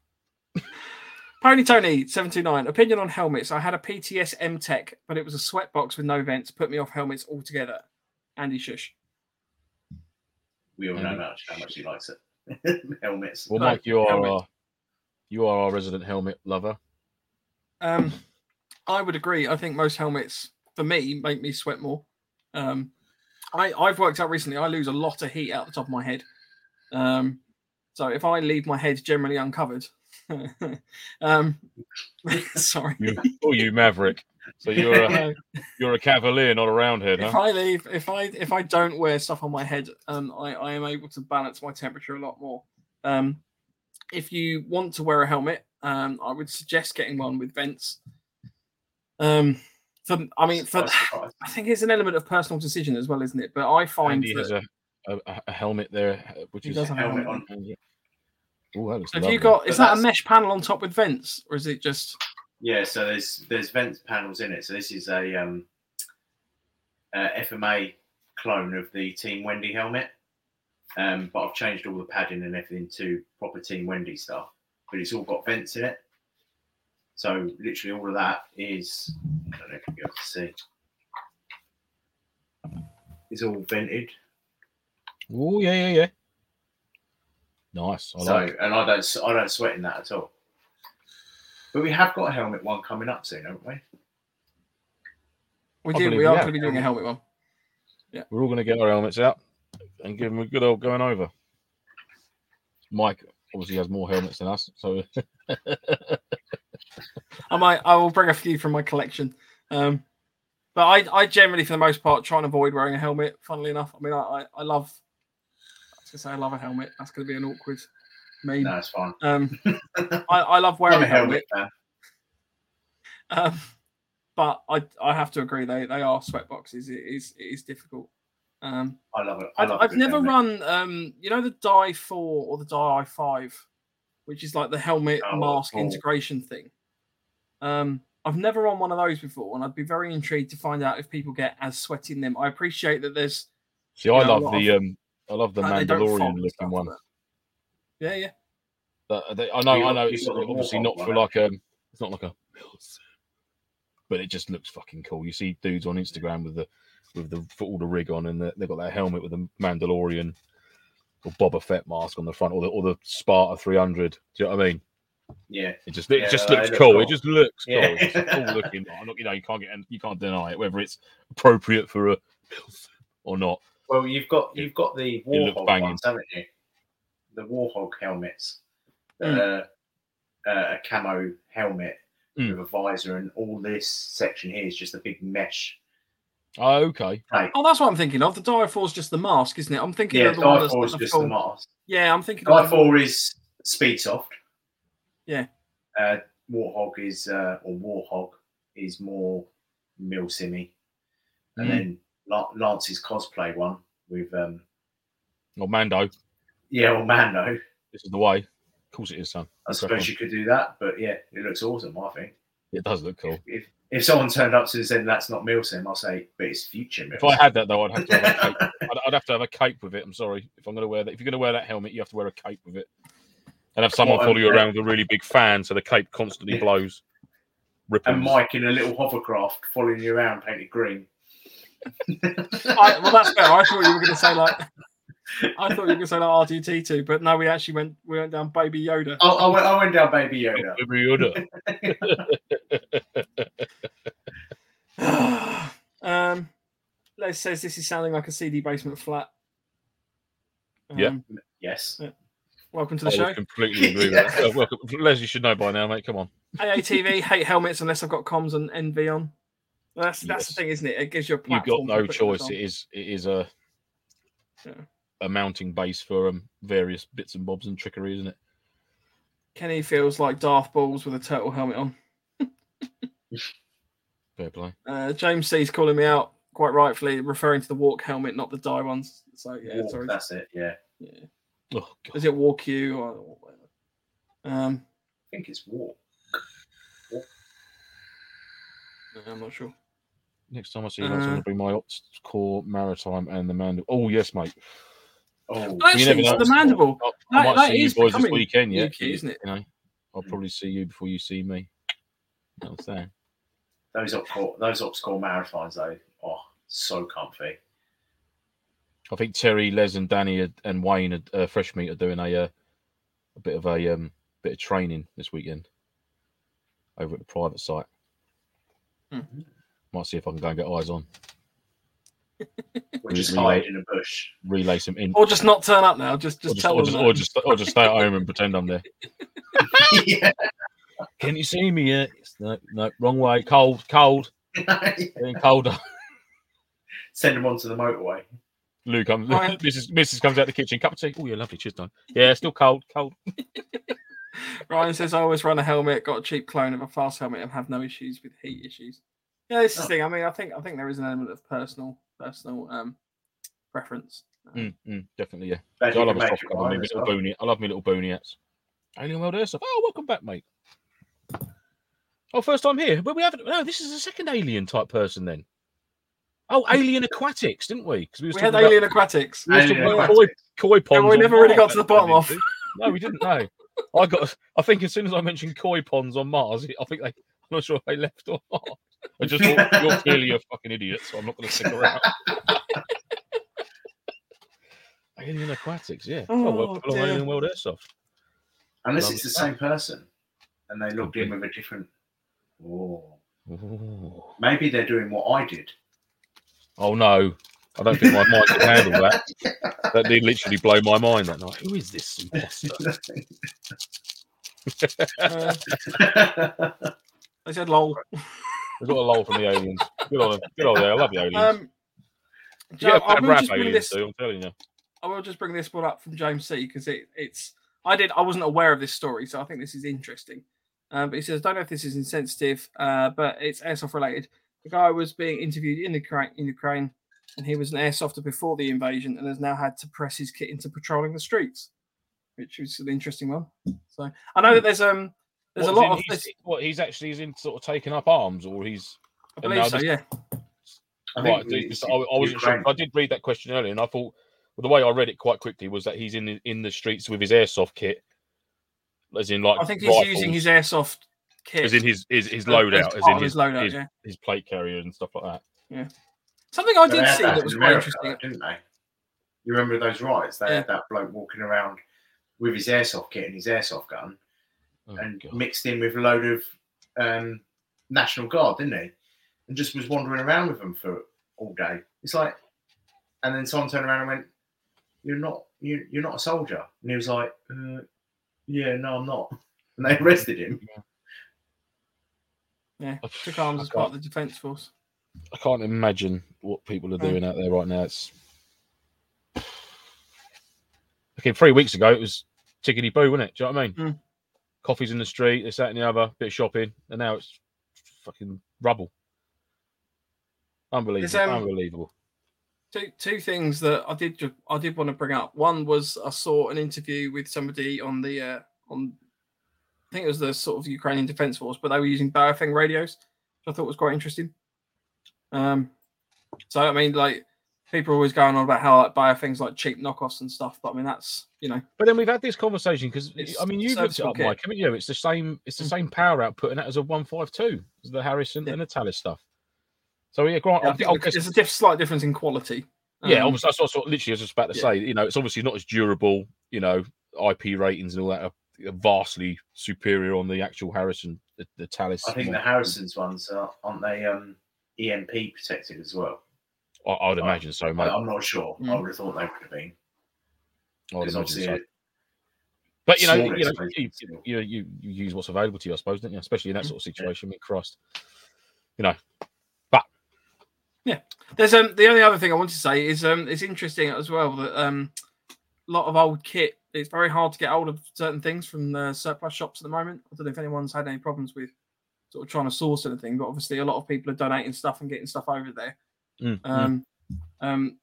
Pony Tony seven two nine opinion on helmets. I had a PTS MTEK, but it was a sweat box with no vents. Put me off helmets altogether. Andy Shush. We all know Andy. much how much he likes it. [laughs] Helmets. Well, No, Mike, you are helmet. our, you are our resident helmet lover. Um, I would agree. I think most helmets, for me, make me sweat more. Um, I I've worked out recently. I lose a lot of heat out the top of my head. Um, so if I leave my head generally uncovered, [laughs] um, [laughs] sorry. You, oh, you maverick. So you're a [laughs] you're a cavalier, not a roundhead, if huh? I leave, if I if I don't wear stuff on my head, um, I, I am able to balance my temperature a lot more. Um, if you want to wear a helmet, um, I would suggest getting one with vents. Um, for I mean, for Surprise, [sighs] surprise. I think it's an element of personal decision as well, isn't it? But I find Andy that has a, a a helmet there, which He is does have a helmet helmet. [laughs] Oh, that looks have lovely. you got? Is But that a mesh panel on top with vents, or is it just? Yeah, so there's there's vent panels in it. So this is a um, uh, FMA clone of the Team Wendy helmet, um, but I've changed all the padding and everything to proper Team Wendy stuff. But it's all got vents in it. So literally all of that is I don't know if you'll be able to see. It's all vented. Oh yeah, yeah, yeah. Nice. I so like. and I don't s- I don't sweat in that at all. But we have got a helmet one coming up soon, haven't we? We I do. We we are have. going to be doing a helmet one. Yeah, we're all going to get our helmets out and give them a good old going over. Mike obviously has more helmets than us, so [laughs] I might. I will bring a few from my collection. Um, but I, I generally, for the most part, try and avoid wearing a helmet. Funnily enough, I mean, I, I, I love. I was gonna say I love a helmet. That's going to be an awkward meme. No, it's fine. Um, [laughs] I, I love wearing I'm a helmet. helmet. Um, but I, I have to agree they, they are sweat boxes. It is it is difficult. Um, I love it. I love I've never helmet. run um, you know the Die Four or the Die Five, which is like the helmet Oh, mask oh. integration thing. Um, I've never run one of those before, and I'd be very intrigued to find out if people get as sweaty in them. I appreciate that there's see, I Yeah, love the of- um, I love the uh, they don't fold Mandalorian looking one. Yeah, yeah. That- they- I know, You I know. It's It's obviously not for like um, it's not like a, [laughs] but it just looks fucking cool. You see dudes on Instagram with the with the for all the rig on, and the, they've got that helmet with the Mandalorian or Boba Fett mask on the front, or the or the Sparta 300. Do you know what I mean? Yeah, It just it Yeah, just looks cool. cool. It just looks cool. Yeah. It's cool looking. I'm not, you know, you can't get you can't deny it whether it's appropriate for a or not. Well, you've got you've got the banging. ones, haven't you? The Warhog helmets. Mm. Uh, uh, a camo helmet Mm. with a visor, and all this section here is just a big mesh Oh, okay. plate. Oh, that's what I'm thinking of. The Die Four is just the mask, isn't it? I'm thinking Yeah, of the one Guy that's is the just full- the mask. Yeah, I'm thinking Guy of Four is speed soft. Yeah. Uh, Warhog is uh, or Warhog is more mil simmy, and Mm. then La- Lance's cosplay one with um Or Mando. yeah or Mando. This is the way. Of course it is, son. I suppose you could do that, but yeah, it looks awesome. I think It does look cool. if if someone turned up to and said that's not Milsim, I'll say, but it's future Milsim. If I had that though, I'd have to have a cape. [laughs] I'd, I'd have to have a cape with it. I'm sorry if I'm going to wear that. If you're going to wear that helmet, you have to wear a cape with it, and have someone What, follow you um, around with a really big fan, so the cape constantly blows. Ripples. and Mike in a little hovercraft following you around painted green. [laughs] I, well, that's better. I thought you were going to say like. I thought you were going to say like R2D2, but no, we actually went we went down Baby Yoda. I, I, went, I went down Baby Yoda. Every other. [laughs] um, Les says this is sounding like a CD basement flat. Yeah. Um, Yes. Welcome to I the show. would completely agree with that. [laughs] Well, welcome. Les, you should know by now, mate. Come on. AATV [laughs] hate helmets unless I've got comms and NV on. Well, that's that's the thing, isn't it? It gives you a You've got no choice. It is. It is a Yeah. a mounting base for um, various bits and bobs and trickery, isn't it? Kenny feels like Darth Balls with a turtle helmet on. Fair play. Uh, James C's calling me out quite rightfully, referring to the Warq helmet, not the die ones. So yeah, Warq, sorry. That's it. Yeah. Yeah. Oh, God. Is it walk you or whatever? Um, I think it's walk. I'm not sure. Next time I see you, I'm going Uh, to bring my Ops Core Maritime and the Mandible. Oh yes, mate. Oh, You Actually, never know. the mandible. I, I That- might that see you is boys this weekend. Yeah, UK, isn't it? You know, I'll probably see you before you see me. You know what I'm saying? those optical, those optical marathons though, oh, so comfy. I think Terry, Les, and Danny are- and Wayne at uh, Fresh Meat are doing a uh, a bit of a um, bit of training this weekend over at the private site. Hmm. Might see if I can go and get eyes on. [laughs] Or just Relay- hide in a bush. Relay some in, Or just not turn up now. Just or just just, tell or them. just, or just or just stay at home and pretend I'm there. [laughs] yeah. [laughs] Can you see me yet? No, no, wrong way. Cold, cold, [laughs] getting colder. Send them onto the motorway. Lou comes. Ryan. Mrs. Mrs. comes out the kitchen. Cup of tea. Oh, yeah, lovely. Cheers, Don. Yeah, still cold, cold. [laughs] Ryan says I always run a helmet, got a cheap clone of a fast helmet, and have no issues with heat issues. Yeah, this is the Oh. thing. I mean, I think I think there is an element of personal personal um preference. Mm, mm, definitely, yeah. I love can a make soft it cover. right little well. boonie. I love me little boonie hats. Alien World Airsoft. Oh, welcome back, mate. Oh, first time here. But we haven't. No, this is a second alien type person then. Oh, Alien Aquatics, didn't we? Because We was had talking about- Alien Aquatics. we was Alien Aquatics. koi, koi ponds. we never really got to the bottom of. No, we didn't know. I got. I think as soon as I mentioned koi ponds on Mars, I think they. I'm not sure if they left or not. I just thought [laughs] you're clearly a fucking idiot, so I'm not going to stick around. [laughs] Alien Aquatics, yeah. Oh, Oh, welcome along dear. Alien World Airsoft. Unless Love it's the it. same person and they logged in Could with a different. Oh, Ooh. maybe they're doing what I did. Oh no, I don't think my mind could handle that. That did literally blow my mind that night. Who is this imposter? [laughs] I said lol. We got a lol from the aliens. Good on them. Good on them. I love the aliens. Um, you Joe, get a I bad will rap just bring aliens, this. do, I'm telling you. I will just bring this one up from James C because it, it's I did I wasn't aware of this story, so I think this is interesting. Um, but he says, I don't know if this is insensitive, uh, but it's airsoft related. The guy was being interviewed in Ukraine, in Ukraine, and he was an airsofter before the invasion, and has now had to press his kit into patrolling the streets, which is an interesting one. So I know that there's um there's What, a lot in of he's, this. what he's actually is in sort of taking up arms, or he's I believe so, this- yeah. I right. think it's I, I wasn't sure. I did read that question earlier, and I thought well, the way I read it quite quickly was that he's in the, in the streets with his airsoft kit, as in like I think he's rifles, using his airsoft kit as in his his, his loadout, as part in his his loadout. his, yeah. his plate carrier and stuff like that. Yeah, something I did had see that that in was quite America, interesting. didn't they? You remember those riots? They Yeah. had that bloke walking around with his airsoft kit and his airsoft gun, Oh, and God. mixed in with a load of um, National Guard, didn't he? And just was wandering around with them for all day. It's like, and then someone turned around and went, "You're not, you, you're not a soldier." And he was like, uh, "Yeah, no, I'm not." [laughs] And they arrested him. Yeah, I- took arms I as part of the defence force. I can't imagine what people are doing out there right now. It's okay. Three weeks ago, it was tickety boo, wasn't it? Do you know what I mean? Mm. Coffees in the street, this, that, and the other, bit of shopping, and now it's fucking rubble. Unbelievable! um, unbelievable. Two two things that I did I did want to bring up. One was I saw an interview with somebody on the uh, on I think it was the sort of Ukrainian Defence Force, but they were using Baofeng radios. which I thought was quite interesting. Um, so I mean, like people are always going on about how like buy things like cheap knockoffs and stuff, but I mean that's you know But then we've had this conversation because I mean you've looked it up, kit. Mike, haven't you? It's the same. It's the Mm. same power output, and that is a one five two. The Harrison Yeah. and the Thales stuff. So yeah, grant, I I think I there's a diff- slight difference in quality. yeah, Um, obviously that's what I was literally I was just about to yeah. say. You know, it's obviously not as durable. You know, IP ratings and all that are are vastly superior on the actual Harrison, the, the Thales. I think the. Harrison's ones are, aren't they um, EMP protected as well? I, I would I- imagine so, mate. I, I'm not sure. I Mm. would have thought they would have been. I would imagine so. But you know, you, know you, you, you, you use what's available to you, I suppose, don't you? Especially in that Mm. sort of situation. I mean, Christ, you know, There's um the only other thing I want to say is um it's interesting as well that um a lot of old kit. It's very hard to get hold of certain things from the surplus shops at the moment. I don't know if anyone's had any problems with sort of trying to source anything, but obviously a lot of people are donating stuff and getting stuff over there. Mm, mm. Um, um,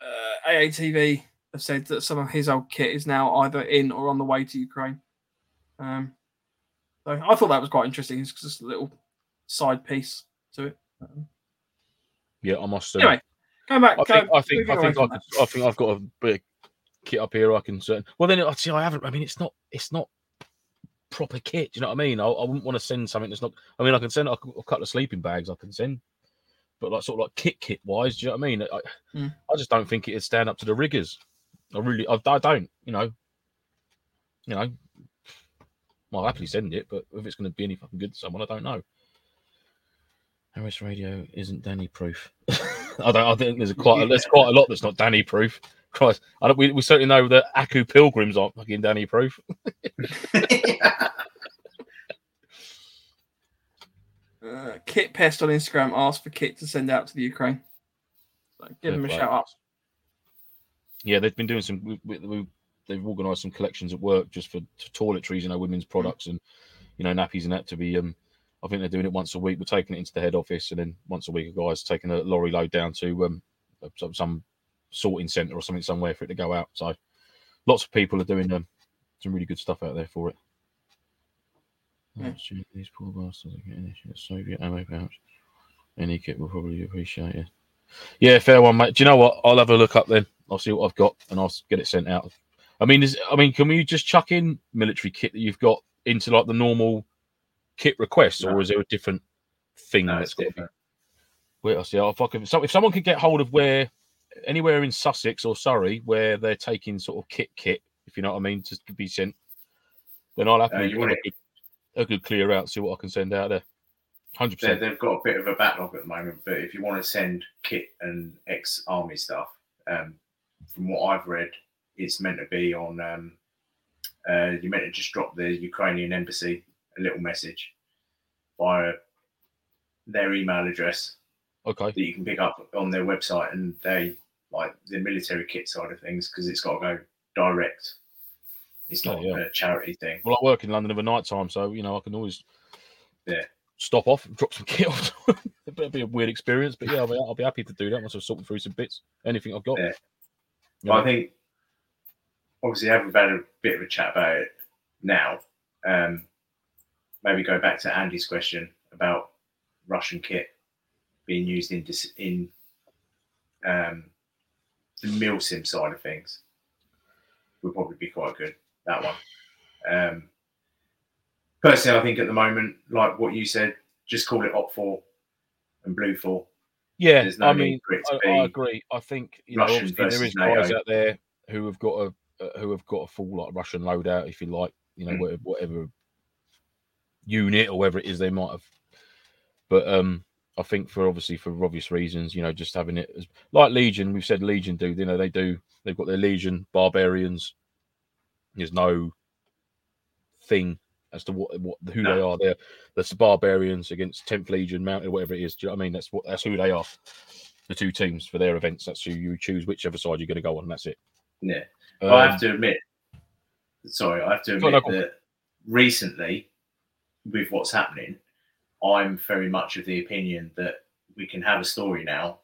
uh, AATV have said that some of his old kit is now either in or on the way to Ukraine. Um, so I thought that was quite interesting. It's just a little side piece to it. Um, yeah, I must. Um, anyway, come back. I think, I think, I think, I, could, I think I've got a bit of kit up here. I can certain. Well, then I see. I haven't. I mean, it's not. It's not proper kit. Do you know what I mean? I, I wouldn't want to send something that's not. I mean, I can send a, a couple of sleeping bags. I can send, but like sort of like kit kit wise. Do you know what I mean? I, Mm. I just don't think it'd stand up to the riggers. I really, I, I don't. You know. You know. Well, I'll happily send it, but if it's going to be any fucking good to someone, I don't know. Harris Radio isn't Danny proof. [laughs] I don't. I think there's a quite. A, there's quite a lot that's not Danny proof. Christ, I don't, we, we certainly know that Aku Pilgrims aren't fucking Danny proof. [laughs] [laughs] Uh, Kit Pest on Instagram asked for Kit to send out to the Ukraine. So give him a Fair shout out. Yeah, they've been doing some. We, we, they've organised some collections at work just for toiletries, you know, women's products and you know nappies and that to be. Um, I think they're doing it once a week. We're taking it into the head office, and then once a week, a guy's taking a lorry load down to um some, some sorting centre or something somewhere for it to go out. So lots of people are doing um, some really good stuff out there for it. Yeah. These poor bastards are getting this Soviet ammo pouch. Any kit will probably appreciate it. Yeah, fair one, mate. Do you know what? I'll have a look up then. I'll see what I've got and I'll get it sent out. I mean, is I mean, can we just chuck in military kit that you've got into like the normal kit requests, or is there a different thing no, that's got to be? different. Wait, I see. If, I could, so if someone could get hold of where anywhere in Sussex or Surrey where they're taking sort of kit kit, if you know what I mean, just to be sent, then I'll have Uh, to you want a, good, a good clear out, see what I can send out there. Hundred They, percent. they've got a bit of a backlog at the moment, but if you want to send kit and ex army stuff, um, from what I've read, it's meant to be on. Um, uh, you meant to just drop the Ukrainian embassy a little message via their email address Okay. that you can pick up on their website, and they like the military kit side of things because it's got to go direct. It's Oh, not yeah. a charity thing. Well, I work in London a night time, so you know I can always Yeah. stop off and [laughs] drop some kit off. It'll [laughs] be a weird experience, but yeah, I'll be, I'll be happy to do that once I've sorted through some bits. Anything I've got. Yeah. You know? I think obviously we've had a bit of a chat about it now. Um, maybe go back to Andy's question about Russian kit being used in in um, the milsim side of things would probably be quite good. That one. Um, personally, I think at the moment, like what you said, just call it OPFOR and BLUFOR. yeah, no I mean, for it to I, I agree. I think you know, Russian obviously there versus guys NATO. out there who have got a uh, who have got a full like Russian loadout, if you like, you know, Mm. whatever, whatever unit or whatever it is they might have. But um, I think for obviously for obvious reasons, you know, just having it as like Legion, we've said Legion do, you know, they do. They've got their Legion barbarians. There's no thing as to what what who No. they are. They're that's the barbarians against 10th Legion, Mounted, whatever it is. Do you know what I mean? That's what that's who they are. The two teams for their events. That's who you choose, whichever side you're going to go on. That's it. yeah. Um, I have to admit, sorry, I have to admit no, go on. that recently, with what's happening, I'm very much of the opinion that we can have a story now,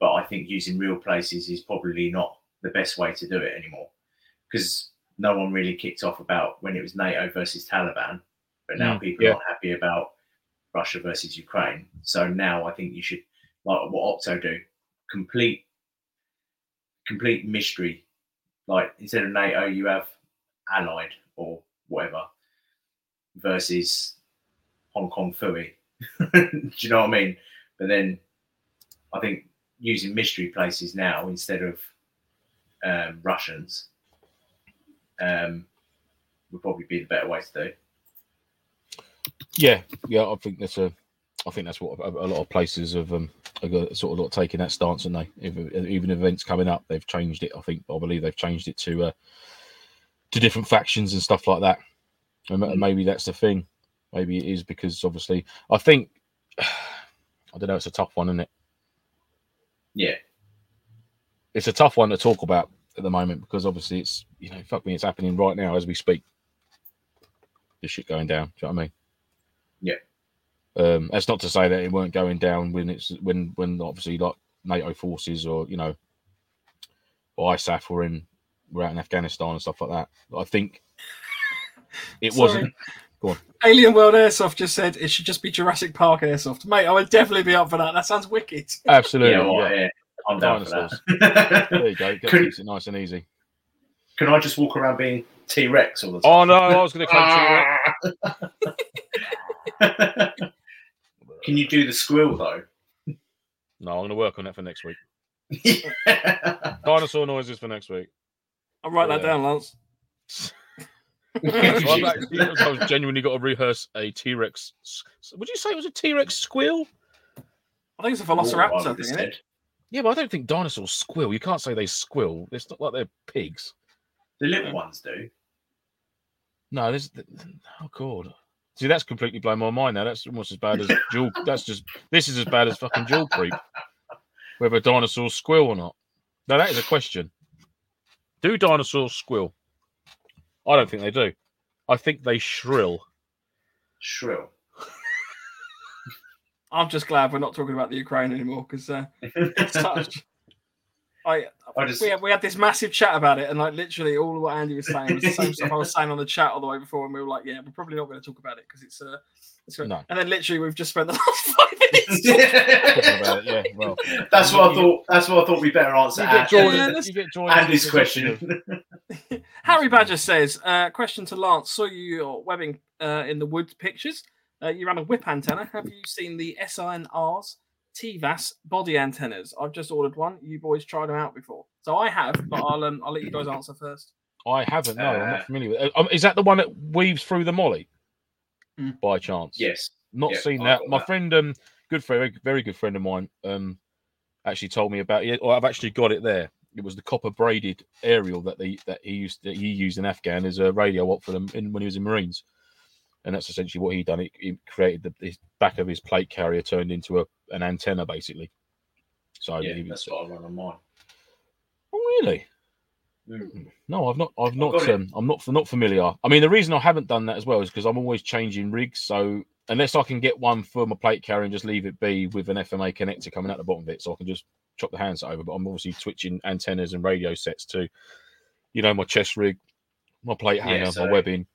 but I think using real places is probably not the best way to do it anymore because no one really kicked off about when it was NATO versus Taliban, but now Mm, people yeah. aren't happy about Russia versus Ukraine. So now I think you should, like what Opto do, complete, complete mystery. Like instead of NATO, you have Allied or whatever versus Hong Kong Fui. [laughs] do you know what I mean? But then I think using mystery places now instead of um, Russians um, would probably be the better way to do. Yeah, yeah, I think that's a, I think that's what a, a lot of places have um go- sort of lot taking that stance, and they even events coming up, they've changed it. I think I believe they've changed it to uh to different factions and stuff like that, and maybe that's the thing. Maybe it is because obviously I think [sighs] I don't know. It's a tough one, isn't it? Yeah, It's a tough one to talk about at the moment because obviously it's you know fuck me, it's happening right now as we speak. This shit going down. Do you know what I mean? Yeah. Um, that's not to say that it weren't going down when it's when when obviously like NATO forces or you know or ISAF were in were out in Afghanistan and stuff like that. I think it Sorry. wasn't. Alien World Airsoft just said it should just be Jurassic Park Airsoft. Mate, I would definitely be up for that. That sounds wicked. [laughs] Absolutely. yeah, well, yeah. yeah, I'm down for Dinosaurs. that. [laughs] There you go. That Could- keeps it nice and easy. Can I just walk around being T Rex all the oh, time? Oh no, I was going to come to Can you do the squeal though? No, I'm going to work on that for next week. [laughs] Dinosaur noises for next week. I'll write that down, Lance. I've actually, I've genuinely got to rehearse a T Rex. Would you say it was a T Rex squeal? I think it's a Velociraptor would've thing, isn't it? Yeah, but I don't think dinosaurs squeal. You can't say they squeal. It's not like they're pigs. The little ones do. No, there's. Oh god. See, that's completely blown my mind now. That's almost as bad as [laughs] joule. That's just. This is as bad as fucking joule creep. Whether dinosaurs squeal or not. Now that is a question. Do dinosaurs squeal? I don't think they do. I think they shrill. Shrill. I'm just glad we're not talking about the Ukraine anymore because uh, [laughs] it's such. I, I just we, had, we had this massive chat about it, and like literally all of what Andy was saying was the same stuff I was saying on the chat all the way before, and we were like, "Yeah, we're probably not going to talk about it because it's uh, it's No. and then literally we've just spent the [laughs] last five minutes. talking- [laughs] Talking about it, yeah. Well, that's what I thought. That's what I thought we better answer. you get Jordan. Yeah, let's- you get Jordan. Andy's question. [laughs] Harry Badger says, uh, question to Lance: Saw you your webbing uh, in the wood pictures. Uh, you ran a whip antenna. Have you seen the SINR's TVAS body antennas? I've just ordered one. You boys tried them out before, so I have. But I'll um, I'll let you guys answer first. I haven't. No, I'm Uh, not familiar with. it. Um, is that the one that weaves through the MOLLE? Mm. By chance? yes. Not Yeah, seen that. My that. friend, um, good friend, very good friend of mine, um, actually told me about it. Or I've actually got it there. It was the copper braided aerial that they that he used that he used in Afghan as a radio op for them in, when he was in Marines, and that's essentially what he done. He, he created the his back of his plate carrier turned into a an antenna basically. So Yeah, that's what I run on mine. oh really? Mm. No, I've not. I've not. Um, I'm not. Not familiar. I mean, the reason I haven't done that as well is because I'm always changing rigs. So unless I can get one for my plate carrier and just leave it be with an FMA connector coming out the bottom of it, so I can just chop the handset over. But I'm obviously switching antennas and radio sets to, you know, my chest rig, my plate Yeah, hanger, so- my webbing.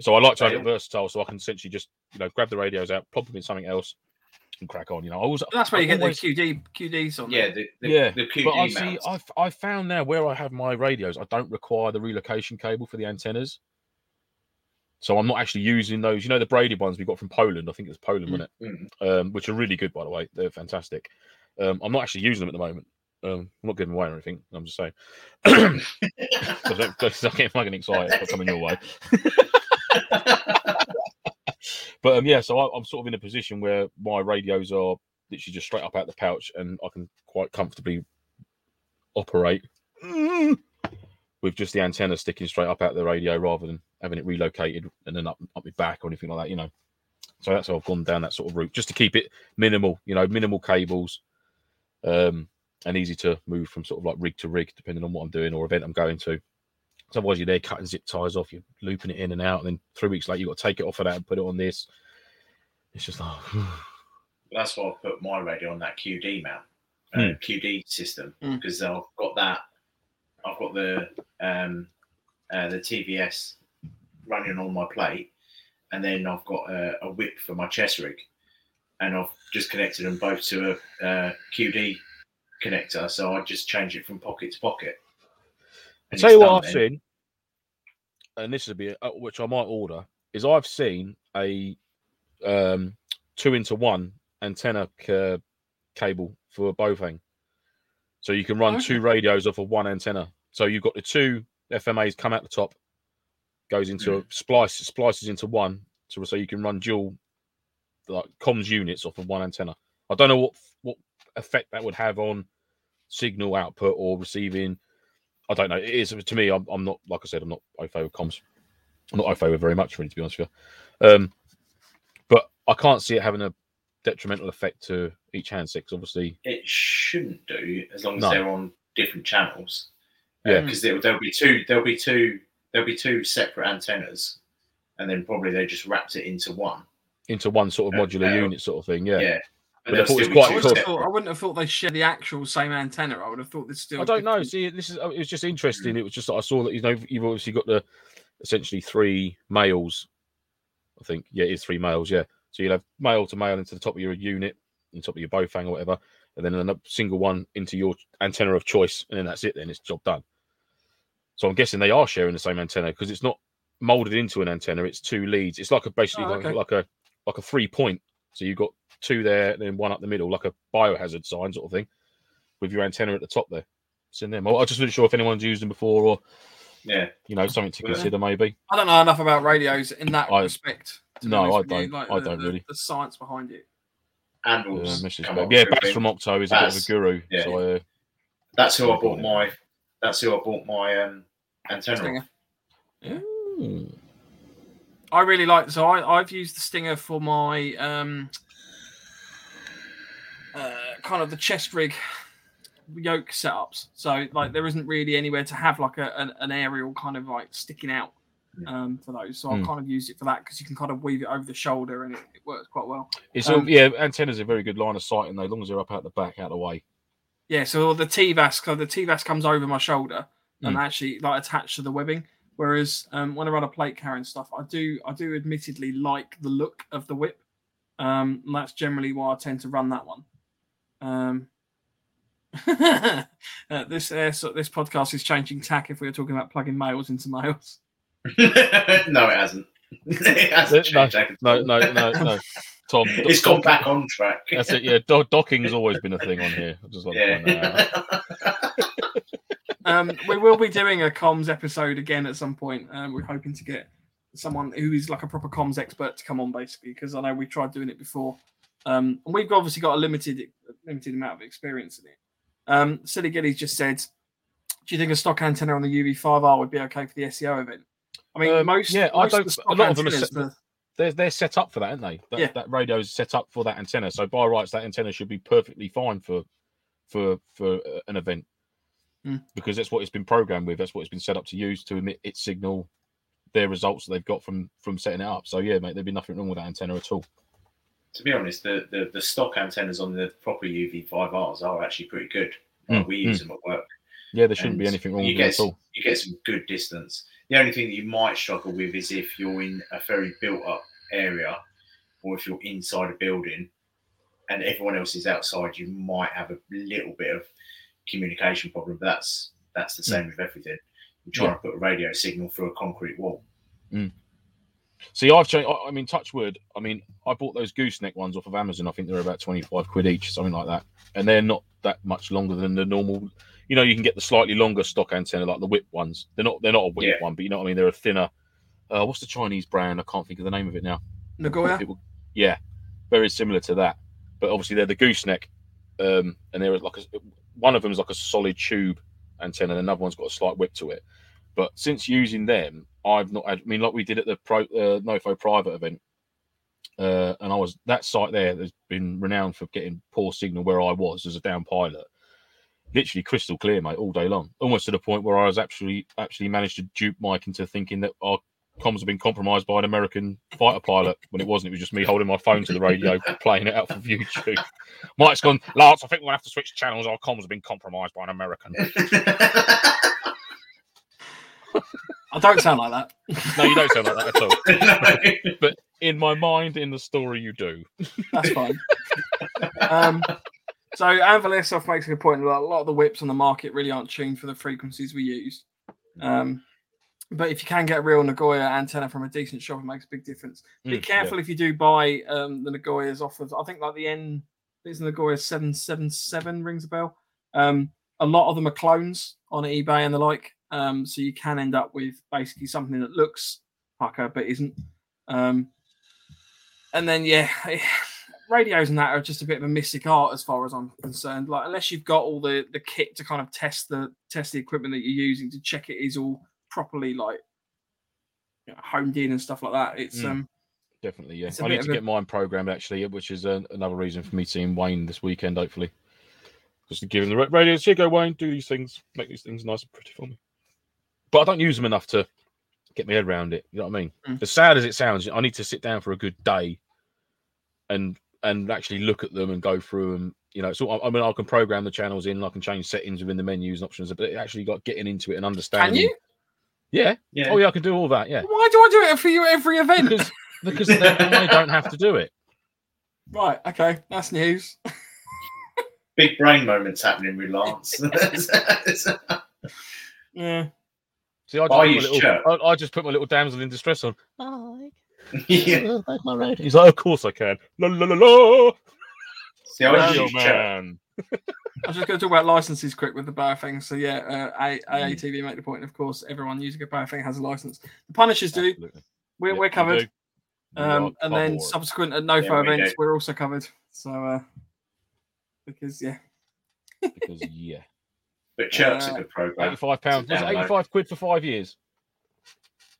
So I like to have it versatile, so I can essentially just you know grab the radios out, plop them in something else, and crack on. You know, I always That's where you I've get always- the QD QDs on. Yeah, the, the, Yeah, the QD But I see. I've I found now where I have my radios, I don't require the relocation cable for the antennas. So I'm not actually using those. You know the braided ones we got from Poland. I think it's Poland, wasn't Mm. it? Um, which are really good, by the way. They're fantastic. Um, I'm not actually using them at the moment. Um, I'm not giving away or anything. I'm just saying. [coughs] I don't, don't getting fucking excited for coming your way. [laughs] But um, yeah, so I, I'm sort of in a position where my radios are literally just straight up out the pouch, and I can quite comfortably operate [laughs] with just the antenna sticking straight up out the radio rather than having it relocated and then up up my back or anything like that. You know. So that's how I've gone down that sort of route, just to keep it minimal. You know, minimal cables, um, and easy to move from sort of like rig to rig, depending on what I'm doing or event I'm going to. 'Cause otherwise, you're there cutting zip ties off, you're looping it in and out, and then three weeks later, you've got to take it off of that and put it on this. It's just like, [sighs] That's why I put my radio on that QD mount, uh, Hmm. QD system, Hmm. because I've got that. I've got the um, uh, the TVS running on my plate, and then I've got a, a whip for my chest rig. and I've just connected them both to a uh, QD connector. So I just change it from pocket to pocket. I'll And tell you what done I've seen, and this would be uh, which I might order, is I've seen a um, two into one antenna ca- cable for a Baofeng. So you can run Okay. two radios off of one antenna. So you've got the two SMAs come out the top, goes into a splice, splices into one, so so you can run dual like comms units off of one antenna. I don't know what what effect that would have on signal output or receiving. I don't know. It is to me. I'm, I'm not like I said. I'm not OFO with comms. I'm not OFO with very much, really, to be honest with you. Um, but I can't see it having a detrimental effect to each handset. 'cause obviously, It shouldn't do as long as No. they're on different channels. Yeah. because there, there'll be two. There'll be two. There'll be two separate antennas, and then probably they just wrapped it into one. into one sort of Uh, modular uh, unit sort of thing. Yeah. Yeah. But But I they'll thought it was quite wouldn't, cool. have thought, I wouldn't have thought they share the actual same antenna. I would have thought this still. I don't know. different. See, this is it was just interesting. It was just that I saw that you know you've obviously got the essentially three males. I think yeah, it is three males. Yeah, so you'll have male to male into the top of your unit, on top of your Baofeng or whatever, and then a single one into your antenna of choice, and then that's it. Then it's job done. So I'm guessing they are sharing the same antenna because it's not molded into an antenna. It's two leads. It's like a basically Oh, like, like a like a three point. So you've got two there, and then one up the middle, like a biohazard sign sort of thing, with your antenna at the top there. It's in them. I I just wasn't sure if anyone's used them before or Yeah, you know something to Yeah. consider maybe. I don't know enough about radios in that I- respect. No, I don't. I the, don't really. The science behind it. and Yeah, Wolves. Mrs. come Bab- up yeah with Bats from Octo is a bit of a guru. Yeah. So uh, That's who I bought my. That's who I bought my um, antenna. Stinger. off. mm, I really like so I, I've used the stinger for my um uh, kind of the chest rig yoke setups. So like there isn't really anywhere to have like a, an, an aerial kind of like sticking out um for those. So Hmm. I've kind of used it for that because you can kind of weave it over the shoulder and it, it works quite well. it's Um, all, yeah antennas are a very good line of sight and they as long as they're up out the back out of the way. Yeah, so the TVAS, so the TVAS comes over my shoulder and Mm. actually like attached to the webbing. Whereas um, when I run a plate carrying stuff, I do I do admittedly like the look of the whip. Um, and that's generally why I tend to run that one. Um, [laughs] uh, this uh, so this podcast is changing tack if we were talking about plugging males into males. [laughs] no, it hasn't. [laughs] it hasn't No, changed. at No, no, no, no. Tom, It's gone back on track. That's it. Yeah, do- docking's always been a thing on here. I just like to point that out. Yeah. Um, we will be doing a comms episode again at some point. Um, we're hoping to get someone who is like a proper comms expert to come on, basically, because I know we tried doing it before, um, and we've obviously got a limited limited amount of experience in it. Um, Silly Gillies just said, "Do you think a stock antenna on the UV5R would be okay for the SEO event?" I mean, Um, most yeah, I don't- a lot of them are set- the- They're, they're set up for that, aren't they? That, Yeah. that radio is set up for that antenna. So by rights, that antenna should be perfectly fine for for for uh, an event Hmm. because that's what it's been programmed with. That's what it's been set up to use to emit its signal, their results that they've got from from setting it up. So yeah, mate, there'd be nothing wrong with that antenna at all. to be honest, the, the, the stock antennas on the proper UV5Rs are actually pretty good. Like, Mm, we use them at work. Yeah, there shouldn't be anything wrong with it get at all. you get some good distance. The only thing that you might struggle with is if you're in a very built up area, or if you're inside a building, and everyone else is outside. You might have a little bit of communication problem. But that's that's the same with everything. You're trying Yeah. to put a radio signal through a concrete wall. See, I've changed. I I mean, Touchwood. I mean, I bought those gooseneck ones off of Amazon. I think they're about twenty-five quid each, something like that, and they're not that much longer than the normal. You know, you can get the slightly longer stock antenna, like the whip ones. They're not. They're not a whip Yeah. one, but you know what I mean. They're a thinner. Uh, what's the Chinese brand? I can't think of the name of it now. Nagoya. It will- yeah, very similar to that, but obviously they're the gooseneck, um, and they're like a, one of them is like a solid tube antenna, and another one's got a slight whip to it. But since using them, I've not. Had, I mean, like we did at the pro uh, Nofo private event, uh, and I was that site there has been renowned for getting poor signal where I was as a down pilot. Literally crystal clear, mate, all day long. Almost to the point where I was actually actually managed to dupe Mike into thinking that our comms have been compromised by an American fighter pilot when it wasn't. It was just me holding my phone to the radio, [laughs] playing it out for YouTube. Mike's gone, Lance, I think we'll have to switch channels. Our comms have been compromised by an American. I don't sound like that. No, you don't sound like that at all. [laughs] No. In my mind, in the story, you do. That's fine. um, so Anvilisov makes a good point. A lot a lot of the whips on the market really aren't tuned for the frequencies we use. Um, but if you can get a real Nagoya antenna from a decent shop, it makes a big difference. Be Mm, yeah. careful if you do buy um, the Nagoyas off of, I think like the N, it's Nagoya 777 rings a bell. Um, a lot of them are clones on eBay and the like. Um, so you can end up with basically something that looks pucker but isn't. Um, and then, yeah, [sighs] radios and that are just a bit of a mystic art as far as I'm concerned. Like, unless you've got all the, the kit to kind of test the test the equipment that you're using to check it is all properly like you know, homed in and stuff like that. It's Mm. um Definitely, yeah. I need to a- get mine programmed actually, which is uh, another reason for me seeing Wayne this weekend, hopefully. Just to give him the ra- radio. Here you go, Wayne. Do these things, make these things nice and pretty for me. But I don't use them enough to get my head around it. You know what I mean? Mm. As sad as it sounds, I need to sit down for a good day and and actually look at them and go through them. You know, so I I mean, I can program the channels in, I can change settings within the menus and options, but it actually got getting into it and can understanding. You? Yeah. Yeah. Oh yeah, I can do all that. Yeah. Why do I do it for you every event? Because because then I don't have to do it. right, okay, that's news. Big brain moments happening with Lance. [laughs] [laughs] Yeah. See, I just, I put my little. I, I just put my little damsel in distress on. [laughs] yeah. He's like, of course I can. La la la la. See, I Radio use chirp. man. I was just going to talk about licenses quick with the Baofeng. So yeah, uh, A- Mm. AATV make the point. Of course, everyone using a Baofeng has a license. The Punishers do. Absolutely. We're, Yeah, we're you covered. do. Um, and then covered. subsequent at NoFo Yeah, we events, do. we're also covered. So uh, [laughs] because yeah, because [laughs] yeah, But chirp's Uh, a good program. eighty-five pounds. Was it Download. eighty-five quid for five years?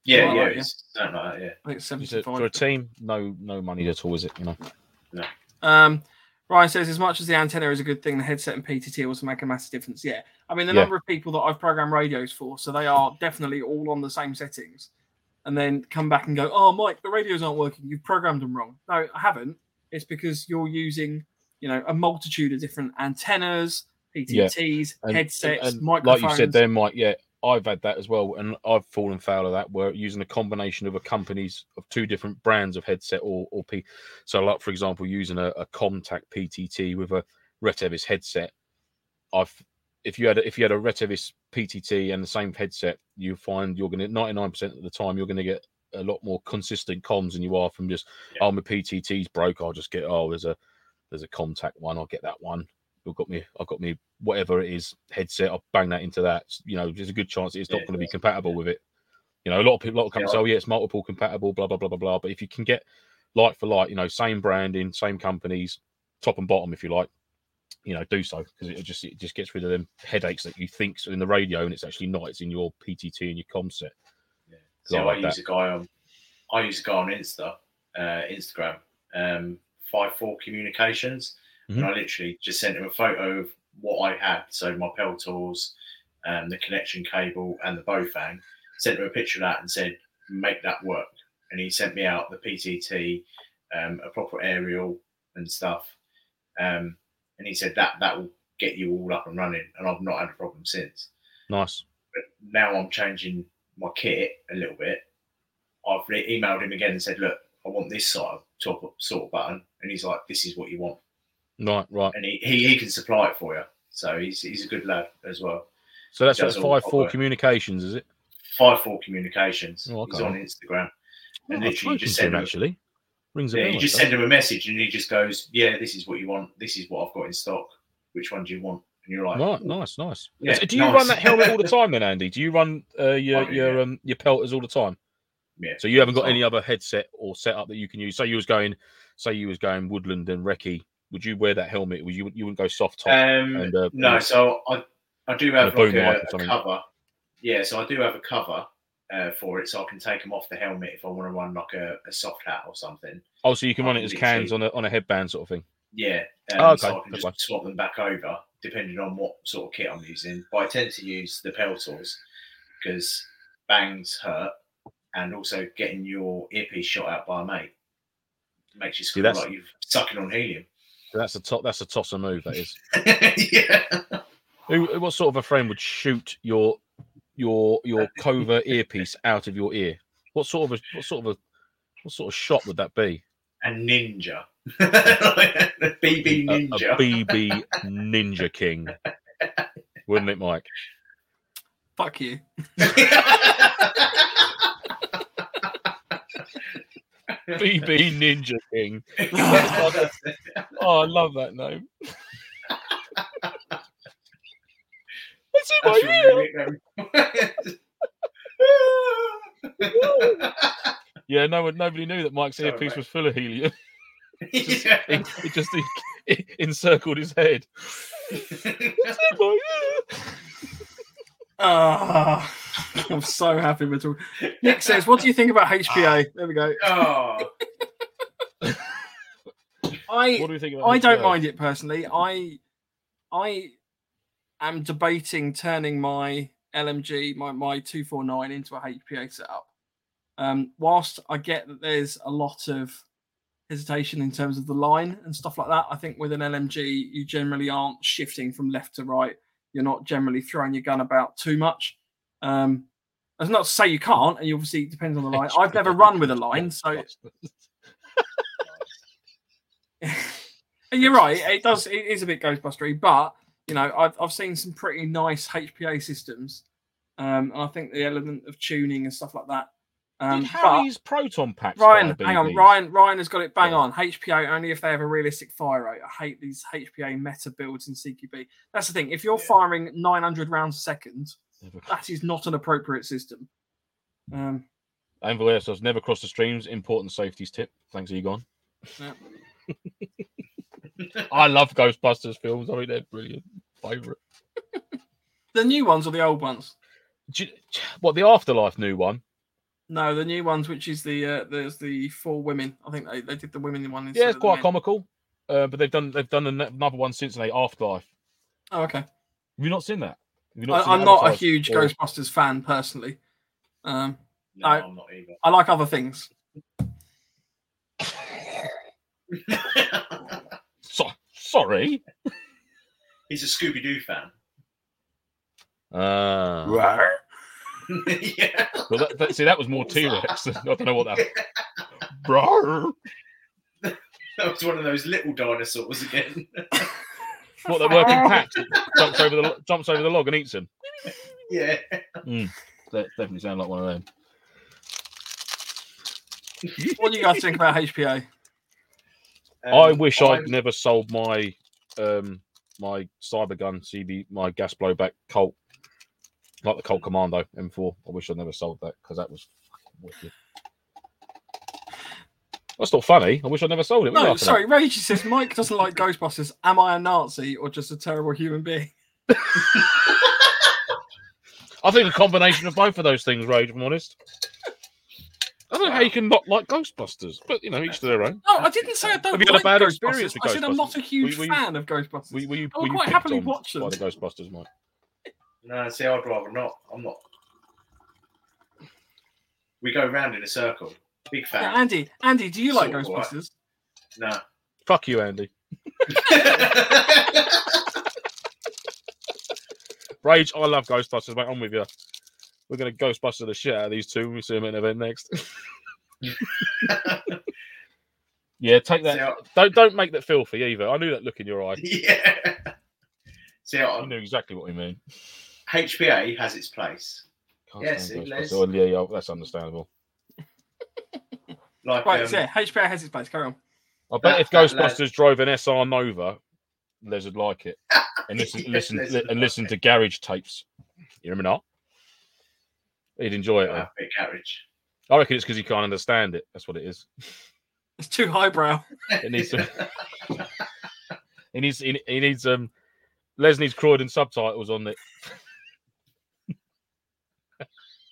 Yeah, yeah, like that, it's like that, yeah. I think it's 75. for a team, no, no money at all, is it? You know. No. Um, Ryan says, as much as the antenna is a good thing, the headset and PTT also make a massive difference. Yeah, I mean the Yeah. number of people that I've programmed radios for, so they are definitely all on the same settings, and then come back and go, "Oh, Mike, the radios aren't working. You've programmed them wrong." No, I haven't. It's because you're using, you know, a multitude of different antennas, PTTs, And- headsets, and microphones. like you said there, Mike. Yeah, I've had that as well, and I've fallen foul of that. Where using a combination of a company's of two different brands of headset or or P. So, like for example, using a, a Contact PTT with a Retevis headset. I've if you had a, if you had a Retevis PTT and the same headset, you find you're going to ninety nine percent of the time you're going to get a lot more consistent comms than you are from just Yeah. oh my PTT's broke. I'll just get oh there's a there's a contact one. I'll get that one. I've got me. I've got me whatever it is headset. I'll bang that into that. You know, there's a good chance it's not Yeah, going to be yeah. compatible with it. You know, a lot of people, a lot of companies Yeah. say, oh yeah, it's multiple compatible, blah blah blah blah blah. But if you can get like for like, you know, same branding, same companies, top and bottom, if you like, you know, do so because it just it just gets rid of them headaches that you think's in the radio and it's actually not. It's in your PTT and your com set. Yeah. So I I, like use a guy on I use a guy on Insta, uh, Instagram, um, five four communications, Mhm. and I literally just sent him a photo of what I had. So my Peltors, um, the connection cable, and the Baofeng. Sent him a picture of that and said, "Make that work." And he sent me out the PTT, um, a proper aerial and stuff. Um, and he said that that will get you all up and running. And I've not had a problem since Nice. but now I'm changing my kit a little bit. I've emailed him again and said, look, I want this sort of top sort of button, and he's like, this is what you want, Right, right. and he, he, he can supply it for you. So he's he's a good lad as well. So that's what five four communications, is it? Five four communications. Oh, okay. He's on Instagram, Oh, and I've literally you just send him. actually. Rings a Yeah, bell. you just that send him a message, and he just goes, yeah, this is what you want. This is what I've got in stock. Which one do you want? And you're like, Right, nice, nice. Yeah, do you nice. run that helmet all the time then, Andy? Do you run uh, your do, your yeah. um your Peltors all the time? Yeah. So you haven't got any other headset or setup that you can use. Say you was going, say you was going woodland and recce. Would you wear that helmet? Would you you wouldn't go soft top? Um, and, uh, no, so I I do have a like a, a cover. Yeah, so I do have a cover uh, for it, so I can take them off the helmet if I want to run like a, a soft hat or something. oh, so you can I run it as cans on a on a headband sort of thing. Yeah, um, Oh, okay, so I can fair just swap them back over depending on what sort of kit I'm using. But I tend to use the Peltors because bangs hurt, and also getting your earpiece shot out by a mate makes you feel like you're sucking on helium. So that's a top. That's a tosser move. That is. [laughs] yeah. Who, what sort of a friend would shoot your your your covert earpiece out of your ear? What sort of a what sort of a what sort of shot would that be? A ninja. [laughs] the BB A- A, ninja. BB Ninja King, wouldn't it, Mike? Fuck you. [laughs] BB Ninja King. [laughs] Oh, I love that name. What's in That's my ear? um. [laughs] Yeah, no one, nobody knew that Mike's Sorry, earpiece mate. was full of helium. [laughs] Just- Yeah. It, it just it, encircled his head. What's in my ear? Ah, I'm so happy with all. Nick says, "What do you think about HPA?" There we go. oh, I What do you think about I don't mind it personally. I I am debating turning my LMG, my my two four nine, into a HPA setup. Um, whilst I get that there's a lot of hesitation in terms of the line and stuff like that, I think with an LMG you generally aren't shifting from left to right. You're not generally throwing your gun about too much. Um, that's not to say you can't, and you obviously it depends on the line. I've never run with a line, so [laughs] [laughs] And you're right. It does. It is a bit Ghostbustery, but you know, I've I've seen some pretty nice HPA systems, um, and I think the element of tuning and stuff like that. Um, Did but Harry's proton packs? Ryan, hang on, Ryan. Ryan has got it bang Yeah. on. HPA only if they have a realistic fire rate. I hate these HPA meta builds in CQB. That's the thing. If you're Yeah. firing 900 rounds a second, Never- that is not an appropriate system. Um, And Valerius never cross the streams. Important safeties tip. Thanks, Egon. Yeah. [laughs] I love Ghostbusters films. I mean, they're brilliant. Favorite. [laughs] the new ones or the old ones? You- What the Afterlife new one? No, the new ones, which is the uh, there's the four women. I think they, they did the women one. Yeah, it's quite comical. Uh, but they've done they've done another one since they Afterlife. Oh, okay. Have you not seen that? Have you I, seen I'm not a huge Or- Ghostbusters fan personally. Um, no, I- I'm not either. I like other things. [laughs] So, sorry. He's a Scooby Doo fan. Uh, yeah. well, that, that- see, that was more T Rex. I don't know what that. Bro, [laughs] That was one of those little dinosaurs again. [laughs] what they're working [laughs] packs. It jumps over the jumps over the log and eats him. yeah. That definitely sound like one of them. What do you guys think about HPA? I Um, wish I'm- I'd never sold my um my cyber gun CB my gas blowback Colt like the Colt Commando M4. I wish I'd never sold that because that was wicked. That's not funny. I wish I'd never sold it. You No, sorry. Rage says Mike doesn't like Ghostbusters. Am I a Nazi or just a terrible human being? [laughs] I think a combination of both of those things, Rage, if I'm honest. I don't know how you can not like Ghostbusters, but you know, each to their own. No, I didn't say I don't Have you had a like bad Ghostbusters. experience with I said I'm not a huge Were- were you- fan of Ghostbusters. Were, were you, I would quite happily watch by the Ghostbusters, Mike? No, see, I'd rather not. I'm not. We go round in a circle. Big Yeah, fan. Andy, Andy, do you like Sort of, right. Ghostbusters? No. Fuck you, Andy. [laughs] Rage, I love Ghostbusters, mate. I'm with you. We're going to Ghostbuster the shit out of these two when we see them at an event next. [laughs] yeah, take that. See, I- Don't don't make that filthy either. I knew that look in your eye. [laughs] yeah. See, I I- knew exactly what you mean. HPA has its place. Can't Yeah, stand see, Ghostbusters. Les. Oh, yeah, yeah, that's understandable. Like, Right, um, so yeah, HPA has its place. Carry on. I bet That- if that Ghostbusters drove an SR Nova, Les would like it. [laughs] And listen, Yes, listen, li- and like listen it. to garage tapes. You hear me not? He'd enjoy it. uh, big garage. I reckon it's because he can't understand it. That's what it is. [laughs] It's too highbrow. It needs to. [laughs] he needs. He, he needs. Um. Les needs Croydon subtitles on it.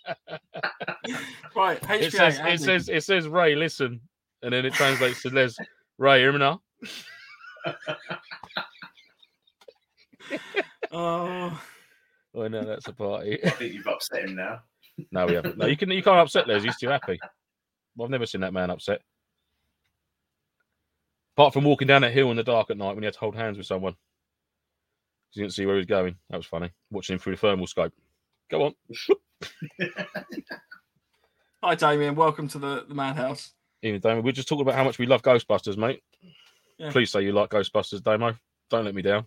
[laughs] Right, HPA. It says. Andy. It says. It says Ray. Listen, and then it translates to Les. Ray, hear me now? [laughs] Oh, Oh no, that's a party. I think you've upset him now. no, we haven't. No, you can. You can't upset Les. He's too happy. Well, I've never seen that man upset. Apart from walking down that hill in the dark at night when he had to hold hands with someone. 'Cause You didn't see where he was going. That was funny. Watching him through the thermal scope. Go on. [laughs] [laughs] Hi, Damien. Welcome to the, the madhouse. Even Damien, we're just talking about how much we love Ghostbusters, mate. Yeah. Please say you like Ghostbusters, Damo. Don't let me down.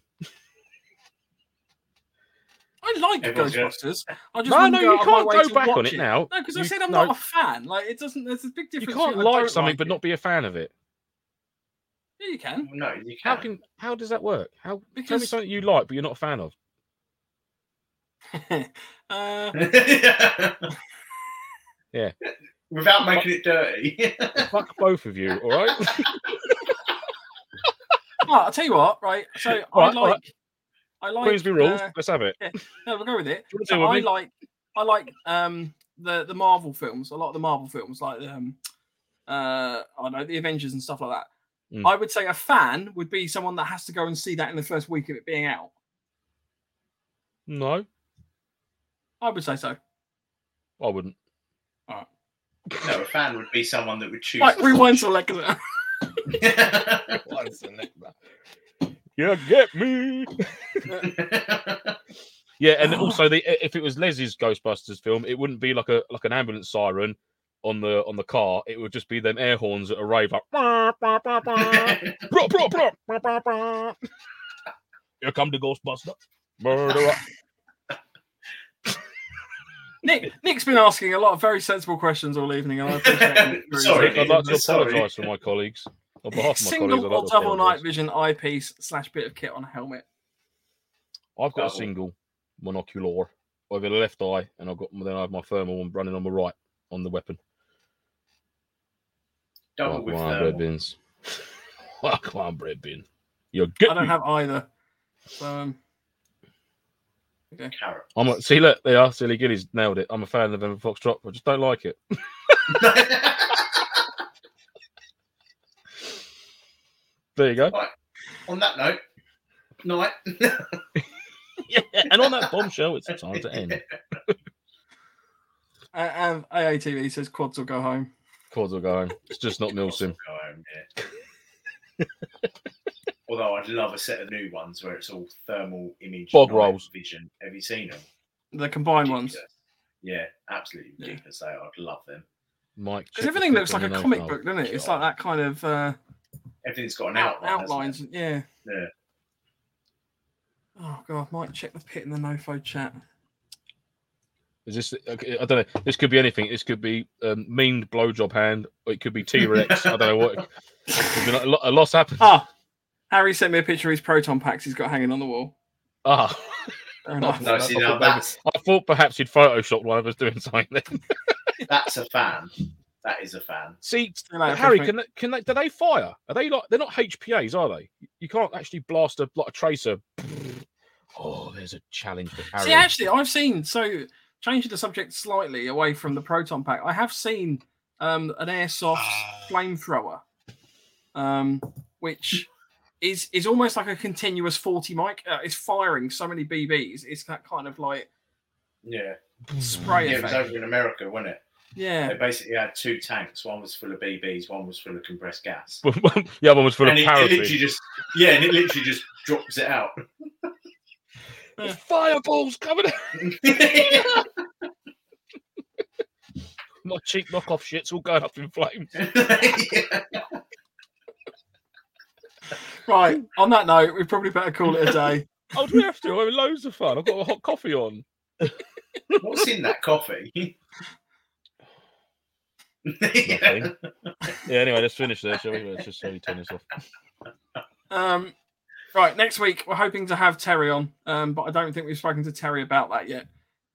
I like Everyone's got- Ghostbusters. I just No, wouldn't no, go you out of my can't go back on it now. No, because I said I'm no. not a fan. Like it doesn't. There's a big difference. You can't like something like but not be a fan of it. Yeah, you can. No, you How can't. can how does that work? How tell me Because- something you like but you're not a fan of? [laughs] uh, [laughs] Yeah. Without making it dirty. [laughs] Fuck both of you, all right? oh, I'll tell you what. Right. So I All right, like. all right. I like. Queensberry rules. uh, Let's have it. no, we'll go with it. Do you wanna So with I me? like. I like um the the Marvel films. A lot of the Marvel films, like um uh I don't know the Avengers and stuff like that. Mm. I would say a fan would be someone that has to go and see that in the first week of it being out. No, I would say so. I wouldn't. no, a fan would be someone that would choose. Right, to rewind watch to like. [laughs] You get me. [laughs] Yeah, and also the if it was Leslie's Ghostbusters film, it wouldn't be like a like an ambulance siren on the on the car. It would just be them air horns at a rave like. [laughs] Here come the Ghostbuster. Murderer. Nick. Nick's been asking a lot of very sensible questions all evening, and I appreciate [laughs] it. Sorry, I'd like to apologise for my colleagues. On behalf of my Single I'd or double night vision eyepiece slash bit of kit on a helmet. I've got a single monocular over the left eye, and I've got then I have my thermal one running on my right on the weapon. Double Like with one bread thermal. bins. [laughs] Like one bread bin. You're good. I don't have either. So um, carrot. I'm a, see, look, they are silly gillies nailed it. I'm a fan of November Foxtrot. I just don't like it. [laughs] There you go. On that note, night. [laughs] yeah, and on that bombshell, it's time to end. [laughs] uh, and AATV says quads will go home. Quads will go home. It's just not Milsim. Go home, yeah. Although I'd love a set of new ones where it's all thermal image Bog rolls. vision. Have you seen them? The combined ones. Yeah, absolutely Yeah. ridiculous. They are. I'd love them. Mike, Because everything looks like a comic book, doesn't it? It's like that kind of uh, Everything's got an out- outline. hasn't outlines. it? Yeah. Yeah. Oh god, might check the pit in the nofo chat. Is this? I don't know. This could be anything. This could be um, mean blowjob hand, or it could be T Rex. I don't know what. Could be like- a lot, a lot's happened. Ah, Harry sent me a picture of his proton packs he's got hanging on the wall. Ah. Fair enough. No, I see, thought now I thought perhaps he'd photoshopped one of us doing something. Then. [laughs] that's a fan. That is a fan. See, you later, Harry, can they, can they? Do they fire? Are they like? They're not HPA's, are they? You can't actually blast a like a tracer. Oh, there's a challenge for Harry. See, actually, I've seen so changing the subject slightly away from the proton pack. I have seen um, an airsoft flamethrower, um, which is is almost like a continuous forty mic. Uh, it's firing so many BBs. It's that kind of like Yeah. spray Yeah, it was over in America, wasn't it? Yeah, They basically had two tanks. One was full of BBs, one was full of compressed gas. [laughs] the other one was full and of it, it literally just yeah, and it literally just drops it out. [laughs] Fireballs coming! [laughs] My cheap knockoff shit's all going up in flames. Yeah. Right. On that note, we probably better call it a day. [laughs] Oh, do we have to? We're having loads of fun. I've got a hot coffee on. What's in that coffee? [laughs] Nothing. Yeah. Anyway, let's finish there, shall we? Let's just slowly turn this off. Um, right, next week we're hoping to have Terry on, um, but I don't think we've spoken to Terry about that yet.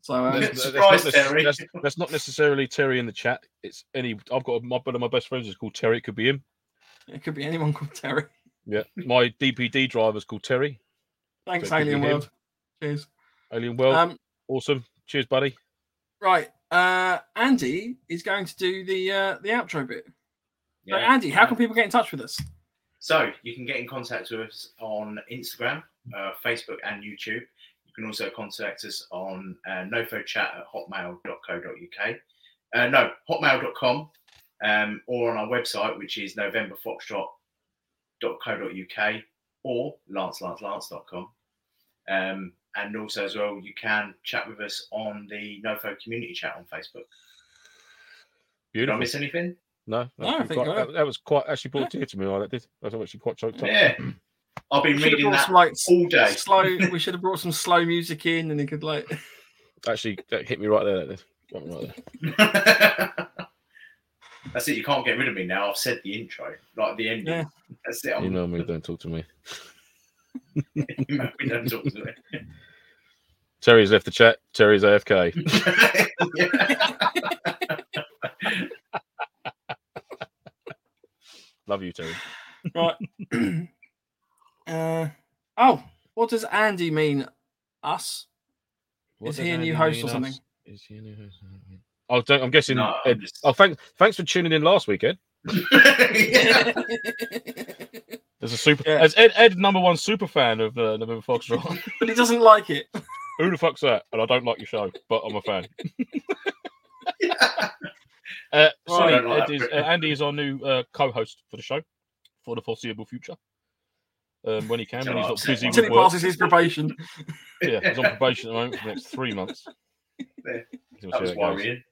So uh, That's- Surprise, that's, not, Terry. That's, that's not necessarily Terry in the chat. It's any. I've got my one of my best friends is called Terry. It could be him. it could be anyone called Terry. Yeah. My DPD driver's called Terry. Thanks, So it could be Alien. World. Cheers. Alien World. Um, awesome. Cheers, buddy. right, uh, Andy is going to do the uh, the outro bit. So, Yeah. Andy, how can people get in touch with us? So you can get in contact with us on Instagram, uh, Facebook, and YouTube. You can also contact us on uh, nofochat at hotmail.co.uk. Uh, no, hotmail.com, um, or on our website, which is novemberfoxtrot.co.uk or lancelancelance.com. Um, and also as well, you can chat with us on the NoFo community chat on Facebook. Did I Beautiful. miss anything? No, No, I think quite- that, that was quite actually brought tear to me. Like that did. I was actually quite choked up. Yeah. I've been reading that some like all day. slow. [laughs] we should have brought some slow music in, and he could like. Actually, that hit me right there. That did. Got me right there. [laughs] That's it. You can't get rid of me now. I've said the intro, like the ending. Yeah. That's it. I'm, You know me. Don't talk to me. [laughs] you know me, don't talk to me. Terry's left the chat. Terry's AFK. [laughs] Love you, Terry. Right. [clears throat] uh, oh, what does Andy mean? Us? What Is does he a new host mean or us? something? Is he a new host? Oh, don't, I'm guessing. No, I'm Ed, just- Oh, thanks. Thanks for tuning in last weekend. Yeah. [laughs] There's a super. Yeah. As Ed, Ed, number one super fan of uh, November Foxtrot. [laughs] but he doesn't like it. [laughs] Who the fuck's that? And I don't like your show, but I'm a fan. Uh, Sonny, like Ed that, is, uh, Andy is our new uh, co-host for the show for the foreseeable future. Um, when he can, when he's not upset busy one. Until with he work. passes his probation. Yeah, he's on probation at the moment for the next three months. There. We'll That was how worrying.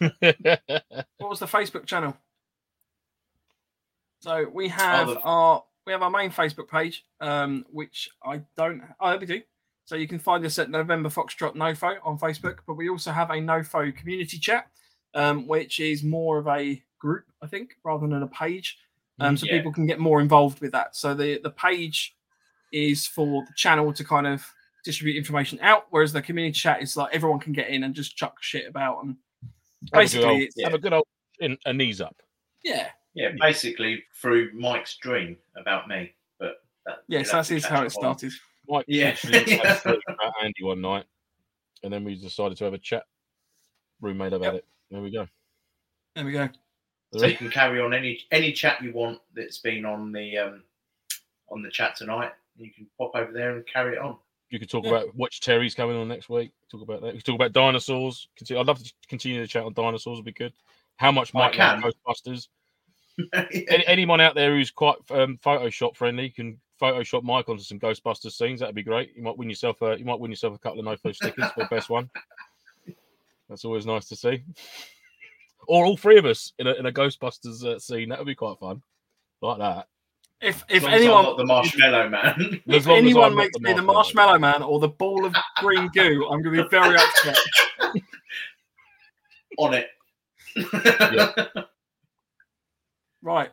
[laughs] What was the Facebook channel? So we have the- our we have our main Facebook page, um, which I don't. Oh, we do. So you can find us at November Foxtrot Nofo on Facebook, but we also have a Nofo community chat, um, which is more of a group, I think, rather than a page. Um, so Yeah. people can get more involved with that. So the the page is for the channel to kind of distribute information out, whereas the community chat is like everyone can get in and just chuck shit about and Have a good basically, old- it's, have a good old in, a knees up. yeah, Yeah, basically through Mike's dream about me. But that, Yes, you'll have that to is catch how it on. started. Mike Yeah. actually had a dream [laughs] about Andy one night, and then we decided to have a chat roommate about Yep. it. There we go. There we go. So you can carry on any any chat you want that's been on the um on the chat tonight. You can pop over there and carry it on. You could talk Yeah. about which Terry's coming on next week. Talk about that. We could talk about dinosaurs. Continue, I'd love to continue the chat on dinosaurs. Would be good. How much Mike can. loves Ghostbusters? [laughs] Any, anyone out there who's quite um, Photoshop friendly can Photoshop Mike onto some Ghostbusters scenes. That'd be great. You might win yourself a you might win yourself a couple of Nofo stickers for the best one. [laughs] That's always nice to see. Or all three of us in a, in a Ghostbusters uh, scene. That would be quite fun. Like that. If if long as I'm anyone the marshmallow man. [laughs] if As long as anyone makes the me the marshmallow man or the ball of green goo, I'm going to be very upset. [laughs] on it. [laughs] Right.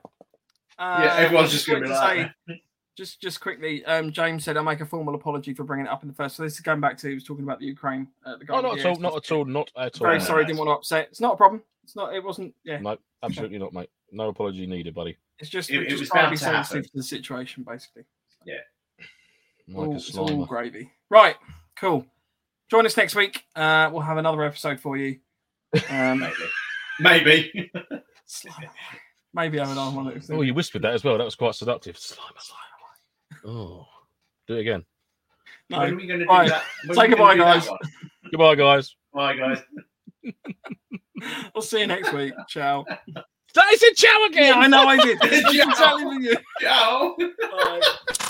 Uh, Yeah, everyone's just gonna be like say- Just just quickly, um, James said I'll make a formal apology for bringing it up in the first. So this is going back to he was talking about the Ukraine. Uh, the Oh, not at all. Not at all. Not at all. Very no, sorry, no, didn't want to upset. It's not a problem. It's not. It wasn't. Yeah, No, absolutely not, mate. No apology needed, buddy. it's just, It- we're it just was trying to bound be to happen. sensitive to the situation, basically. Mike all, is it's all gravy. Right, cool. Join us next week. Uh, we'll have another episode for you. Um, [laughs] Maybe. Maybe. Slimer. maybe have another one. Oh, you whispered that as well. That was quite seductive. Slimer, Slimer. Oh, do it again. when are No. we going to do Right. that? When Say goodbye, gonna do that guys. Goodbye, guys. Bye, guys. [laughs] We'll see you next week. Ciao. [laughs] That is a ciao again. Yeah, I know I did. [laughs] Ciao. exactly [laughs]